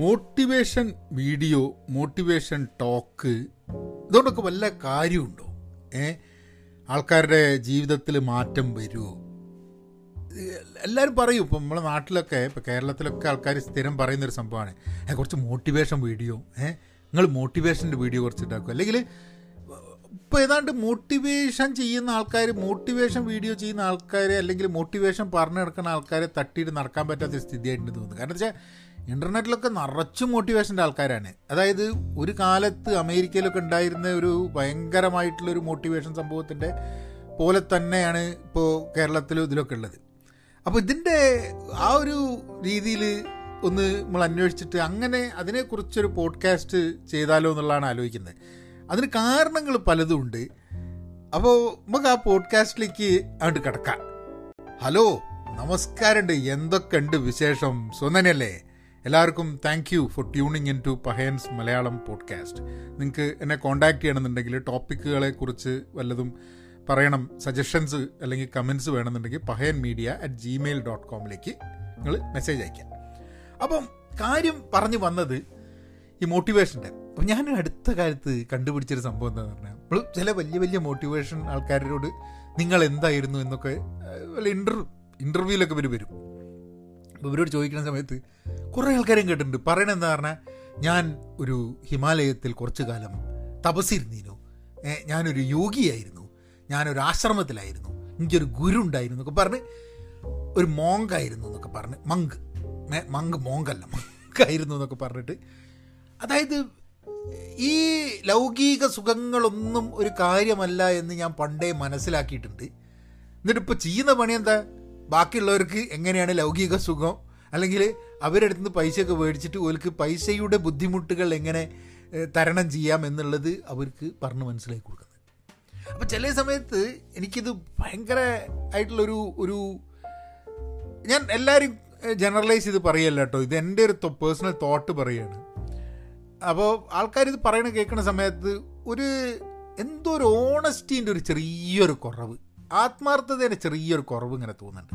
Motivation video motivation talk ഇതുകൊണ്ടൊക്കെ വല്ല കാര്യമുണ്ടോ? ഏ? ആൾക്കാരുടെ ജീവിതത്തിൽ മാറ്റം വരുമോ എല്ലാവരും പറയും ഇപ്പം നമ്മളെ നാട്ടിലൊക്കെ ഇപ്പം കേരളത്തിലൊക്കെ ആൾക്കാർ സ്ഥിരം പറയുന്നൊരു സംഭവമാണ്. കുറച്ച് മോട്ടിവേഷൻ വീഡിയോ ഏ? നിങ്ങൾ മോട്ടിവേഷന്റെ വീഡിയോ കുറച്ച് ഉണ്ടാക്കും അല്ലെങ്കിൽ ഇപ്പോൾ ഏതാണ്ട് മോട്ടിവേഷൻ ചെയ്യുന്ന ആൾക്കാർ മോട്ടിവേഷൻ വീഡിയോ ചെയ്യുന്ന ആൾക്കാരെ അല്ലെങ്കിൽ മോട്ടിവേഷൻ പറഞ്ഞു നടക്കുന്ന ആൾക്കാരെ തട്ടിയിട്ട് നടക്കാൻ പറ്റാത്ത സ്ഥിതിയായിട്ട് തോന്നുന്നു. കാരണം വെച്ചാൽ ഇന്റർനെറ്റിലൊക്കെ നിറച്ചും മോട്ടിവേഷന്റെ ആൾക്കാരാണ്. അതായത് ഒരു കാലത്ത് അമേരിക്കയിലൊക്കെ ഉണ്ടായിരുന്ന ഒരു ഭയങ്കരമായിട്ടുള്ളൊരു മോട്ടിവേഷൻ സംഭവത്തിന്റെ പോലെ തന്നെയാണ് ഇപ്പോൾ കേരളത്തിലും ഇതിലൊക്കെ ഉള്ളത്. അപ്പോൾ ഇതിന്റെ ആ ഒരു രീതിയിൽ ഒന്ന് നമ്മൾ അന്വേഷിച്ചിട്ട് അങ്ങനെ അതിനെക്കുറിച്ചൊരു പോഡ്കാസ്റ്റ് ചെയ്താലോ എന്നുള്ളതാണ് ആലോചിക്കുന്നത്. അതിന് കാരണങ്ങൾ പലതും ഉണ്ട്. അപ്പോൾ നമുക്ക് ആ പോഡ്കാസ്റ്റിലേക്ക് അങ്ങോട്ട് കിടക്കാം. ഹലോ നമസ്കാരമുണ്ട്. എന്തൊക്കെയുണ്ട് വിശേഷം? സ്വന്തനല്ലേ എല്ലാവർക്കും thank you for tuning in to Pahayans Malayalam podcast നിങ്ങൾക്ക് എന്നെ കോൺടാക്ട് ചെയ്യണമെന്നുണ്ടെങ്കിൽ ടോപ്പിക്കുകളെ കുറിച്ച് വല്ലതും പറയണം സജഷൻസ് അല്ലെങ്കിൽ കമൻസ് വേണമെന്നുണ്ടെങ്കിൽ Pahayan media at Gmail dot കോമിലേക്ക് നിങ്ങൾ മെസ്സേജ് അയക്കാം അപ്പം കാര്യം പറഞ്ഞു വന്നത് ഈ മോട്ടിവേഷന്റെ അപ്പം ഞാൻ അടുത്ത കാലത്ത് കണ്ടുപിടിച്ചൊരു സംഭവം എന്താണെന്ന് പറഞ്ഞാൽ നമ്മൾ ചില വലിയ വലിയ മോട്ടിവേഷൻ ആൾക്കാരോട് നിങ്ങൾ എന്തായിരുന്നു എന്നൊക്കെ വല്ല ഇന്റർവ്യൂ ഇന്റർവ്യൂവിലൊക്കെ വരും. ഇവരോട് ചോദിക്കുന്ന സമയത്ത് കുറേ ആൾക്കാരും കേട്ടിട്ടുണ്ട്. പറയണത് എന്താ പറഞ്ഞാൽ ഞാൻ ഒരു ഹിമാലയത്തിൽ കുറച്ചു കാലം തപസ്സിരുന്നീനു. ഞാനൊരു യോഗിയായിരുന്നു. ഞാനൊരു ആശ്രമത്തിലായിരുന്നു. എനിക്കൊരു ഗുരു ഉണ്ടായിരുന്നു എന്നൊക്കെ പറഞ്ഞ് ഒരു മോങ്കായിരുന്നു എന്നൊക്കെ പറഞ്ഞ്. മങ്ക്. മങ്ക് മോങ്കല്ല മങ്കായിരുന്നു എന്നൊക്കെ പറഞ്ഞിട്ട്. അതായത് ഈ ലൗകിക സുഖങ്ങളൊന്നും ഒരു കാര്യമല്ല എന്ന് ഞാൻ പണ്ടേ മനസ്സിലാക്കിയിട്ടുണ്ട്. എന്നിട്ട് ഇപ്പോൾ ചെയ്യുന്ന പണി എന്താ? ബാക്കിയുള്ളവർക്ക് എങ്ങനെയാണ് ലൗകിക സുഖം? അല്ലെങ്കിൽ അവരുടെ അടുത്ത് പൈസയൊക്കെ മേടിച്ചിട്ട് ഓർക്ക് പൈസയുടെ ബുദ്ധിമുട്ടുകൾ എങ്ങനെ തരണം ചെയ്യാം എന്നുള്ളത് അവർക്ക് പറഞ്ഞ് മനസ്സിലാക്കി കൊടുക്കുന്നത്. അപ്പം ചില സമയത്ത് എനിക്കിത് ഭയങ്കര ആയിട്ടുള്ളൊരു ഒരു ഞാൻ എല്ലാവരും ജനറലൈസ് ചെയ്ത് പറയല്ല കേട്ടോ ഇത് എന്റെ ഒരു പേഴ്സണൽ തോട്ട് പറയുകയാണ് അപ്പോൾ ആൾക്കാർ ഇത് പറയണ കേൾക്കുന്ന സമയത്ത് ഒരു എന്തോ ഒരു ഓണസ്റ്റിന്റെ ഒരു ചെറിയൊരു കുറവ്. ആത്മാർത്ഥതയുടെ ചെറിയൊരു കുറവ് ഇങ്ങനെ തോന്നുന്നുണ്ട്.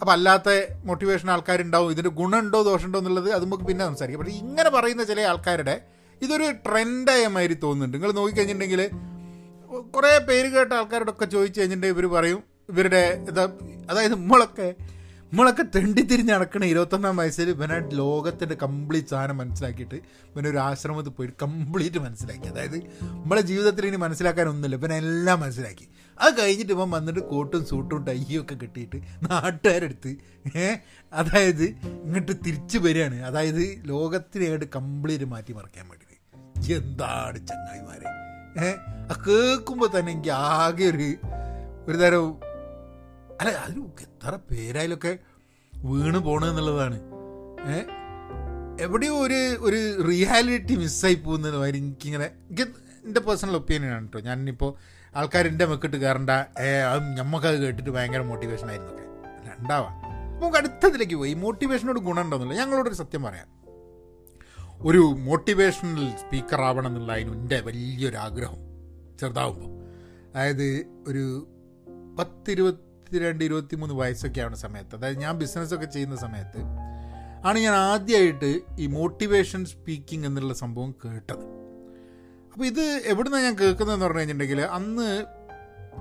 അപ്പോൾ അല്ലാത്ത മോട്ടിവേഷൻ ആൾക്കാരുണ്ടാവും ഇതിന്റെ ഗുണമുണ്ടോ ദോഷമുണ്ടോ എന്നുള്ളത് അത് നമുക്ക് പിന്നെ സംസാരിക്കാം. പക്ഷേ ഇങ്ങനെ പറയുന്ന ചില ആൾക്കാരുടെ ഇതൊരു ട്രെൻഡായ മാതിരി തോന്നുന്നുണ്ട്. നിങ്ങൾ നോക്കിക്കഴിഞ്ഞിട്ടുണ്ടെങ്കിൽ കുറേ പേര് കേട്ട ആൾക്കാരോടൊക്കെ ചോദിച്ചു കഴിഞ്ഞിട്ടുണ്ടെങ്കിൽ ഇവർ പറയും ഇവരുടെ അതായത് നമ്മളൊക്കെ നമ്മളൊക്കെ തെണ്ടി തിരിഞ്ഞ് നടക്കണ ഇരുപത്തൊന്നാം വയസ്സിൽ ഇവനെ ലോകത്തിന്റെ കംപ്ലീറ്റ് സാധനം മനസ്സിലാക്കിയിട്ട് ഇവനൊരു ആശ്രമത്തിൽ പോയിട്ട് കംപ്ലീറ്റ് മനസ്സിലാക്കി. അതായത് നമ്മളെ ജീവിതത്തിൽ ഇനി മനസ്സിലാക്കാനൊന്നുമില്ല ഇവനെല്ലാം മനസ്സിലാക്കി. അത് കഴിഞ്ഞിട്ട് ഇവൻ വന്നിട്ട് കോട്ടും സൂട്ടും ടൈയും ഒക്കെ കെട്ടിയിട്ട് നാട്ടുകാരെടുത്ത് അതായത് ഇങ്ങോട്ട് തിരിച്ചു വരികയാണ്. അതായത് ലോകത്തിനായിട്ട് കംപ്ലീറ്റ് മാറ്റി മറിക്കാൻ വേണ്ടിയിട്ട് എന്താണ് ചങ്ങായിമാരെ? ഏഹ് കേൾക്കുമ്പോൾ തന്നെ എനിക്ക് ആകെ ഒരു ഒരു തരം അല്ല അതിൽ എത്ര പേരായാലൊക്കെ വീണ് പോണെന്നുള്ളതാണ്. ഏഹ് എവിടെയോ ഒരു ഒരു റിയാലിറ്റി മിസ്സായി പോകുന്നത് മാതിരി എനിക്കിങ്ങനെ എനിക്ക് എന്റെ പേഴ്സണൽ ഒപ്പീനിയനാണ് കേട്ടോ ഞാനിപ്പോൾ ആൾക്കാർ എന്റെ മെക്കിട്ട് കയറണ്ട. ഞമ്മക്കത് കേട്ടിട്ട് ഭയങ്കര മോട്ടിവേഷൻ ആയിരുന്നു ഒക്കെ ഉണ്ടാവാം. നമുക്ക് അടുത്തതിലേക്ക് പോയി. മോട്ടിവേഷനോട് ഗുണമുണ്ടോന്നില്ല ഞങ്ങളോടൊരു സത്യം പറയാം. ഒരു മോട്ടിവേഷണൽ സ്പീക്കർ ആവണം എന്നുള്ള അതിന് എന്റെ വലിയൊരു ആഗ്രഹം ചെറുതാവുമ്പോൾ അതായത് ഒരു പത്തിരുപത്തിരണ്ട് ഇരുപത്തി മൂന്ന് വയസ്സൊക്കെ ആവുന്ന സമയത്ത് അതായത് ഞാൻ ബിസിനസ്സൊക്കെ ചെയ്യുന്ന സമയത്ത് ആണ് ഞാൻ ആദ്യമായിട്ട് ഈ മോട്ടിവേഷൻ സ്പീക്കിംഗ് എന്നുള്ള സംഭവം കേട്ടത്. ഇത് എവിടുന്നാണ് ഞാൻ കേൾക്കുന്നതെന്ന് പറഞ്ഞു കഴിഞ്ഞിട്ടുണ്ടെങ്കിൽ അന്ന്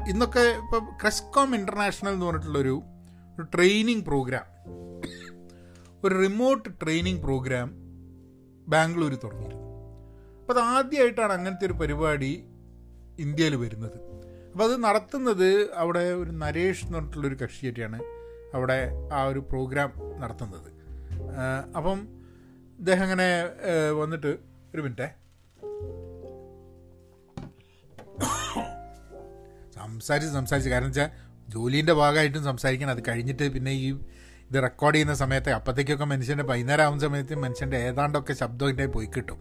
ഇന്നൊക്കെ ഇപ്പം ക്രെസ്കോം ഇന്റർനാഷണൽ എന്ന് പറഞ്ഞിട്ടുള്ളൊരു ഒരു ട്രെയിനിങ് പ്രോഗ്രാം ഒരു റിമോട്ട് ട്രെയിനിങ് പ്രോഗ്രാം ബാംഗ്ലൂർ തുടങ്ങിയിരുന്നു. അപ്പോൾ അത് ആദ്യമായിട്ടാണ് അങ്ങനത്തെ ഒരു പരിപാടി ഇന്ത്യയിൽ വരുന്നത്. അപ്പോൾ അത് നടത്തുന്നത് അവിടെ ഒരു നരേഷ് എന്ന് പറഞ്ഞിട്ടുള്ളൊരു കക്ഷിയായിട്ടാണ് അവിടെ ആ ഒരു പ്രോഗ്രാം നടത്തുന്നത്. അപ്പം ഇദ്ദേഹം അങ്ങനെ വന്നിട്ട് ഒരു മിനിറ്റേ. സംസാരിച്ച് സംസാരിച്ച്. കാരണം വെച്ചാൽ ജോലീന്റെ ഭാഗമായിട്ടും സംസാരിക്കണം. അത് കഴിഞ്ഞിട്ട് പിന്നെ ഈ ഇത് റെക്കോർഡ് ചെയ്യുന്ന സമയത്ത് അപ്പോഴത്തേക്കൊക്കെ മനുഷ്യന്റെ വൈകുന്നേരം ആവുന്ന സമയത്ത് മനുഷ്യന്റെ ഏതാണ്ടൊക്കെ ശബ്ദം പോയി കിട്ടും.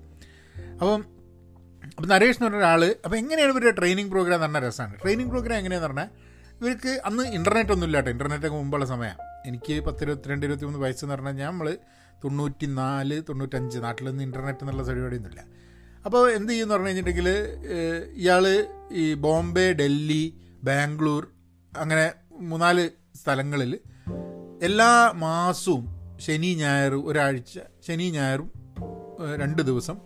അപ്പം അപ്പം നരേഷ് എന്ന് പറഞ്ഞ ഒരാൾ അപ്പോൾ എങ്ങനെയാണ് ഇവരുടെ ട്രെയിനിങ് പ്രോഗ്രാം എന്ന് പറഞ്ഞാൽ രസമാണ് ട്രെയിനിങ് പ്രോഗ്രാം എങ്ങനെയാണെന്ന് പറഞ്ഞാൽ ഇവർക്ക് അന്ന് ഇന്റർനെറ്റ് ഒന്നും ഇല്ലാട്ടോ. ഇന്റർനെറ്റൊക്കെ മുമ്പുള്ള സമയമാണ് എനിക്ക് പത്ത് ഇരുപത്തിരണ്ട് ഇരുപത്തി മൂന്ന് വയസ്സെന്ന് പറഞ്ഞാൽ നമ്മൾ തൊണ്ണൂറ്റി നാല് തൊണ്ണൂറ്റഞ്ച് നാട്ടിലൊന്നും ഇന്റർനെറ്റ് എന്നുള്ള പരിപാടിയൊന്നുമില്ല. അപ്പോൾ എന്ത് ചെയ്യുമെന്ന് പറഞ്ഞു കഴിഞ്ഞിട്ടുണ്ടെങ്കിൽ ഇയാൾ ഈ ബോംബെ ഡൽഹി ബാംഗ്ലൂർ അങ്ങനെ മൂന്നാൽ സ്ഥലങ്ങളിൽ എല്ലാ മാസവും ശനി ഞായർ ഒരാഴ്ച ശനി ഞായറും രണ്ട് ദിവസം